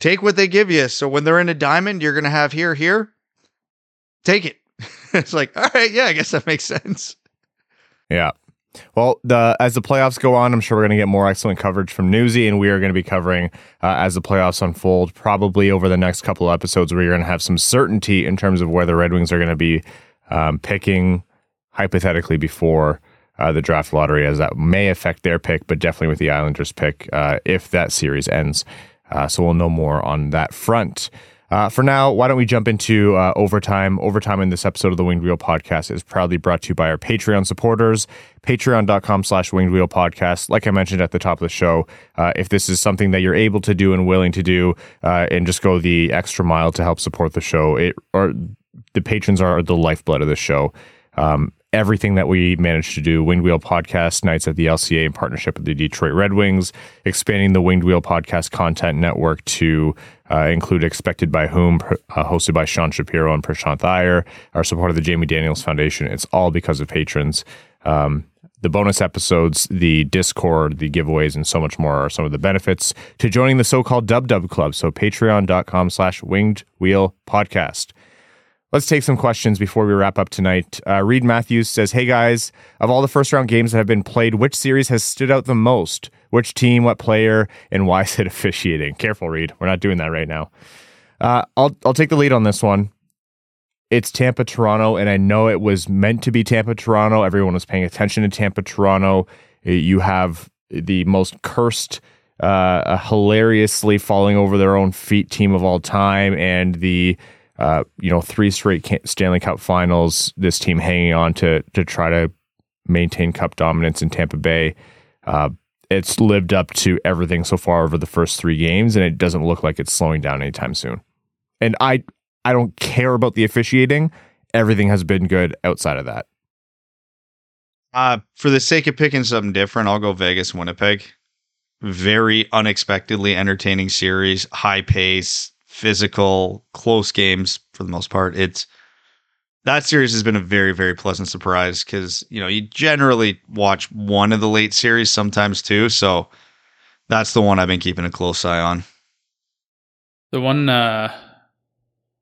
take what they give you. So when they're in a diamond, you're gonna have here, here. Take it. it's like, all right, yeah, I guess that makes sense.
Yeah. Well, the as the playoffs go on, I'm sure we're going to get more excellent coverage from Newsy, and we are going to be covering uh, as the playoffs unfold, probably over the next couple of episodes, where you're going to have some certainty in terms of where the Red Wings are going to be um, picking, hypothetically before uh, the draft lottery, as that may affect their pick, but definitely with the Islanders' pick uh, if that series ends. Uh, so we'll know more on that front. Uh, for now, why don't we jump into uh, overtime? Overtime in this episode of the Winged Wheel Podcast is proudly brought to you by our Patreon supporters, patreon.com slash winged wheel podcast. Like I mentioned at the top of the show, uh, if this is something that you're able to do and willing to do uh, and just go the extra mile to help support the show, it or the patrons are the lifeblood of the show. Um, everything that we managed to do Winged Wheel Podcast nights at the LCA in partnership with the Detroit Red Wings, expanding the Winged Wheel Podcast content network to uh, include Expected by Whom, uh, hosted by Sean Shapiro and Prashanth Iyer, our support of the Jamie Daniels Foundation. It's all because of patrons. Um, the bonus episodes, the Discord, the giveaways, and so much more are some of the benefits to joining the so-called Dub Dub Club. So patreon.com slash winged wheel podcast. Let's take some questions before we wrap up tonight. Uh, Reed Matthews says, Hey guys, of all the first round games that have been played, which series has stood out the most? Which team, what player, and why is it officiating? Careful, Reed. We're not doing that right now. Uh, I'll, I'll take the lead on this one. It's Tampa Toronto, and I know it was meant to be Tampa Toronto. Everyone was paying attention to Tampa Toronto. You have the most cursed, uh, hilariously falling over their own feet team of all time, and the uh, you know, three straight Stanley Cup finals, this team hanging on to to try to maintain cup dominance in Tampa Bay. Uh, it's lived up to everything so far over the first three games, and it doesn't look like it's slowing down anytime soon. And I I don't care about the officiating. Everything has been good outside of that.
Uh, for the sake of picking something different, I'll go Vegas Winnipeg. Very unexpectedly entertaining series, high pace, physical, close games for the most part. It's that series has been a very, very pleasant surprise because you know you generally watch one of the late series sometimes too. So that's the one I've been keeping a close eye on.
The one, uh,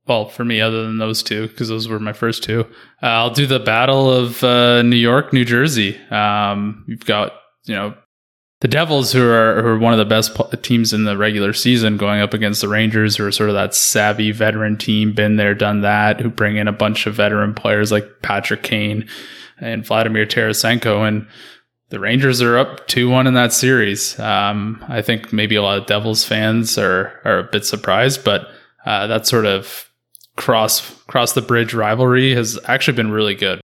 well, for me, other than those two, because those were my first two, uh, I'll do the Battle of uh, New York, New Jersey. Um, you've got you know the Devils, who are, who are one of the best teams in the regular season, going up against the Rangers, who are sort of that savvy veteran team, been there, done that, who bring in a bunch of veteran players like Patrick Kane and Vladimir Tarasenko. And the Rangers are up 2 1 in that series. Um, I think maybe a lot of Devils fans are, are a bit surprised, but uh, that sort of cross cross the bridge rivalry has actually been really good.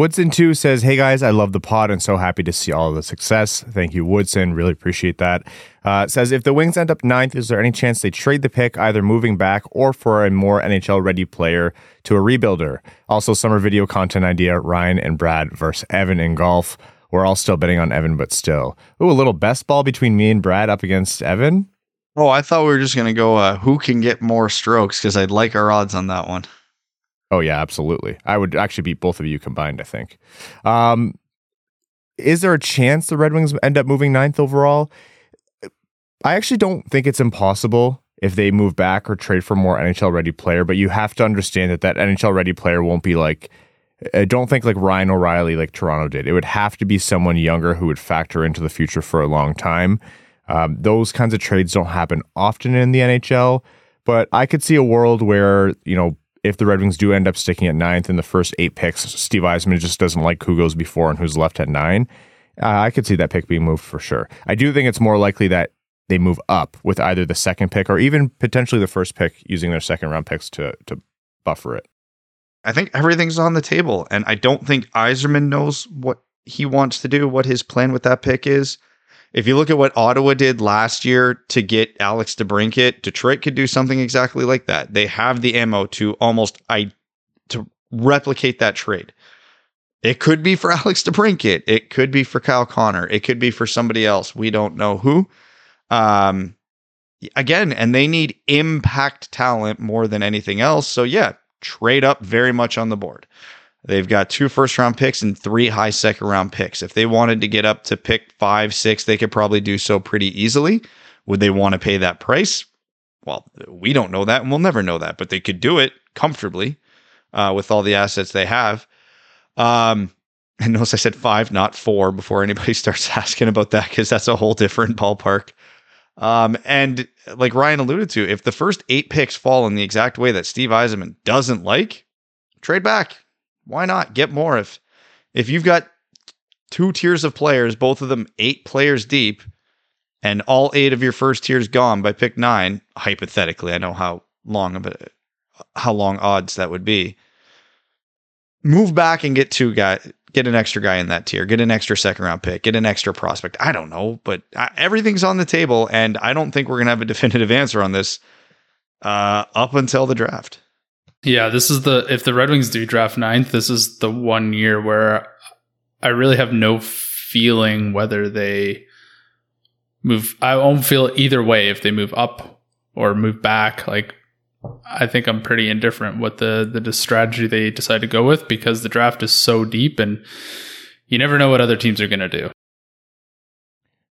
Woodson too says, "Hey guys, I love the pod and so happy to see all the success. Thank you, Woodson. Really appreciate that." Uh, says, "If the Wings end up ninth, is there any chance they trade the pick, either moving back or for a more NHL ready player to a rebuilder? Also, summer video content idea: Ryan and Brad versus Evan in golf. We're all still betting on Evan, but still, ooh, a little best ball between me and Brad up against Evan.
Oh, I thought we were just gonna go uh, who can get more strokes because I'd like our odds on that one."
Oh yeah, absolutely. I would actually beat both of you combined. I think. Um, is there a chance the Red Wings end up moving ninth overall? I actually don't think it's impossible if they move back or trade for more NHL ready player, but you have to understand that that NHL ready player won't be like I don't think like Ryan O'Reilly like Toronto did. It would have to be someone younger who would factor into the future for a long time. Um, those kinds of trades don't happen often in the NHL, but I could see a world where you know if the Red Wings do end up sticking at ninth in the first eight picks, Steve Yzerman just doesn't like who goes before and who's left at nine. Uh, I could see that pick being moved for sure. I do think it's more likely that they move up with either the second pick or even potentially the first pick using their second round picks to to buffer it.
I think everything's on the table, and I don't think Yzerman knows what he wants to do, what his plan with that pick is. If you look at what Ottawa did last year to get Alex DeBrincat, Detroit could do something exactly like that. They have the ammo to almost I to replicate that trade. It could be for Alex DeBrincat. It could be for Kyle Connor. It could be for somebody else. We don't know who. Um, again, and they need impact talent more than anything else. So yeah, trade up very much on the board. They've got two first round picks and three high second round picks. If they wanted to get up to pick five, six, they could probably do so pretty easily. Would they want to pay that price? Well, we don't know that and we'll never know that, but they could do it comfortably uh, with all the assets they have. Um, and notice I said five, not four, before anybody starts asking about that, because that's a whole different ballpark. Um, and like Ryan alluded to, if the first eight picks fall in the exact way that Steve Yzerman doesn't like, trade back why not get more if if you've got two tiers of players, both of them eight players deep, and all eight of your first tiers gone by pick nine, hypothetically, I know how long of a how long odds that would be. Move back and get two guys, get an extra guy in that tier, get an extra second round pick, get an extra prospect. I don't know, but everything's on the table, and I don't think we're gonna have a definitive answer on this uh, up until the draft.
Yeah, this is the if the Red Wings do draft ninth, this is the one year where I really have no feeling whether they move. I won't feel either way if they move up or move back. Like I think I'm pretty indifferent what the the strategy they decide to go with because the draft is so deep and you never know what other teams are going to do.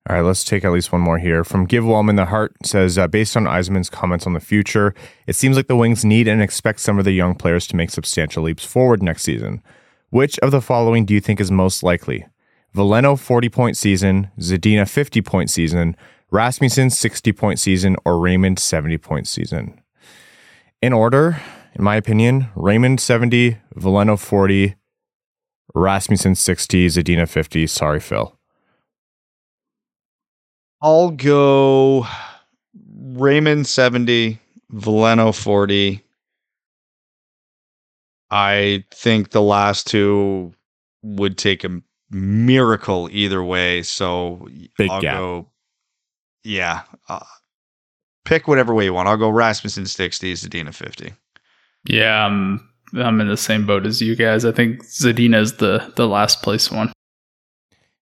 All right, let's take at least one more here. From Give Wallman the Heart says, uh, based on Yzerman's comments on the future, it seems like the Wings need and expect some of the young players to make substantial leaps forward next season. Which of the following do you think is most likely? Veleno 40 point season, Zadina 50 point season, Rasmussen 60 point season, or Raymond 70 point season? In order, in my opinion, Raymond 70, Veleno 40, Rasmussen 60, Zadina 50. Sorry, Phil.
I'll go Raymond 70, Veleno 40. I think the last two would take a miracle either way. So
Big
I'll
gap.
go, yeah. Uh, pick whatever way you want. I'll go Rasmussen 60, Zadina 50.
Yeah, I'm I'm in the same boat as you guys. I think Zadina is the the last place one.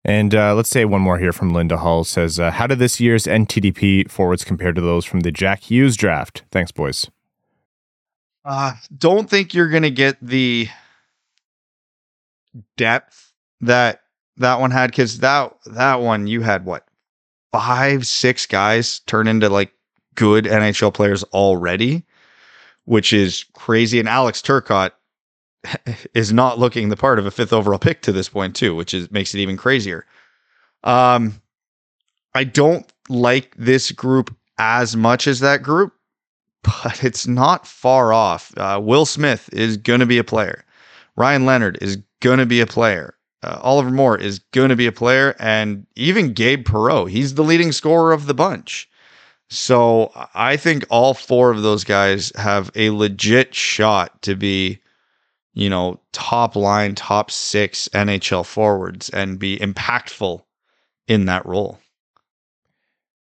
And uh, let's say one more here from Linda Hull says, uh, How did this year's NTDP forwards compare to those from the Jack Hughes draft? Thanks, boys.
Uh, don't think you're going to get the depth that that one had because that that one you had what five six guys turn into like good NHL players already, which is crazy. And Alex Turcotte is not looking the part of a fifth overall pick to this point too, which is makes it even crazier. Um, I don't like this group as much as that group, but it's not far off. Uh, Will Smith is going to be a player. Ryan Leonard is going to be a player. Uh, Oliver Moore is going to be a player, and even Gabe Perreault, he's the leading scorer of the bunch. So I think all four of those guys have a legit shot to be you know, top line, top six NHL forwards and be impactful in that role.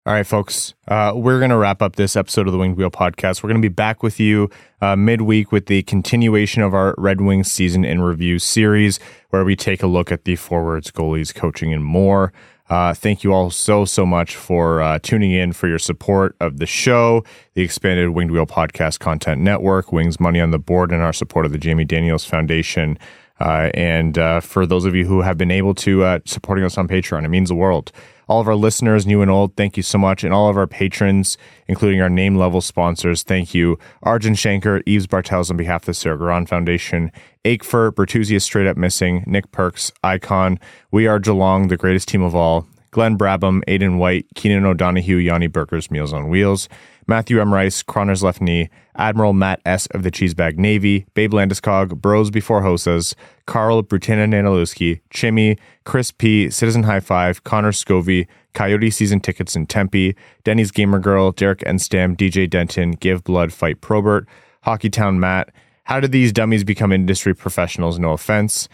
All right, folks, uh, we're going to wrap up this episode of the Winged Wheel podcast. We're going to be back with you uh, midweek with the continuation of our Red Wings season in review series, where we take a look at the forwards, goalies, coaching, and more. Uh, thank you all so, so much for uh, tuning in for your support of the show, the expanded Winged Wheel Podcast Content Network, Wings Money on the Board, and our support of the Jamie Daniels Foundation. Uh, and uh, for those of you who have been able to uh, supporting us on Patreon, it means the world. All of our listeners, new and old, thank you so much. And all of our patrons, including our name level sponsors, thank you. Arjun Shanker, Eves Bartels on behalf of the Sarah Garan Foundation, Akefer, Bertuzzi is straight up missing, Nick Perks, Icon, We Are Geelong, the greatest team of all, Glenn Brabham, Aiden White, Keenan O'Donohue, Yanni Burkers, Meals on Wheels, Matthew M. Rice, Croner's Left Knee, Admiral Matt S. of the Cheesebag Navy, Babe Landeskog, Bros Before Hosas, Carl Brutina Nanalewski, Chimmy, Chris P., Citizen High Five, Connor Scovey, Coyote Season Tickets in Tempe, Denny's Gamer Girl, Derek Enstam, DJ Denton, Give Blood, Fight Probert, Hockeytown Matt. How did these dummies become industry professionals? No offense.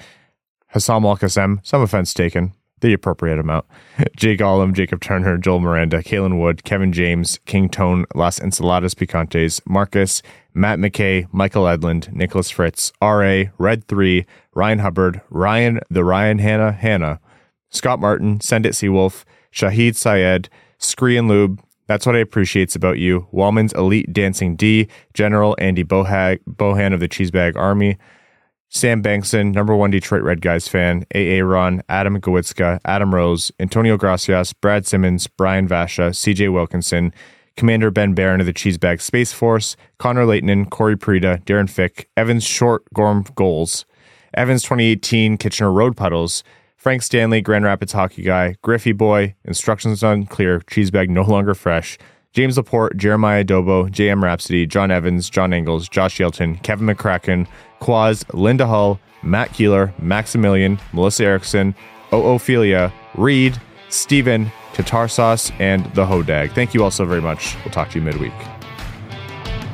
Hassam Al Qassem, some offense taken the appropriate amount. Jake Gollum, Jacob Turner, Joel Miranda, Kalen Wood, Kevin James, King Tone, Las Ensaladas Picantes, Marcus, Matt McKay, Michael Edlund, Nicholas Fritz, R.A., Red 3, Ryan Hubbard, Ryan, the Ryan Hannah, Hannah, Scott Martin, Send It Seawolf, Shahid Syed, Scree and Lube, that's what I appreciate about you. Wallman's Elite Dancing D, General Andy Bohag, Bohan of the Cheesebag Army, Sam Bankson, number one Detroit Red Guys fan, AA Ron, Adam Gowitzka, Adam Rose, Antonio Gracias, Brad Simmons, Brian Vasha, CJ Wilkinson, Commander Ben Barron of the Cheesebag Space Force, Connor Leighton, Corey Prida, Darren Fick, Evans Short Gorm Goals, Evans 2018 Kitchener Road Puddles, Frank Stanley, Grand Rapids Hockey Guy, Griffey Boy, Instructions Unclear, Cheesebag No Longer Fresh, James Laporte, Jeremiah Dobo, JM Rhapsody, John Evans, John Engels, Josh Yelton, Kevin McCracken, Quaz, Linda Hull, Matt Keeler, Maximilian, Melissa Erickson, Ophelia, Reed, Stephen, Tatar Sauce, and the Hodag. Thank you all so very much. We'll talk to you midweek.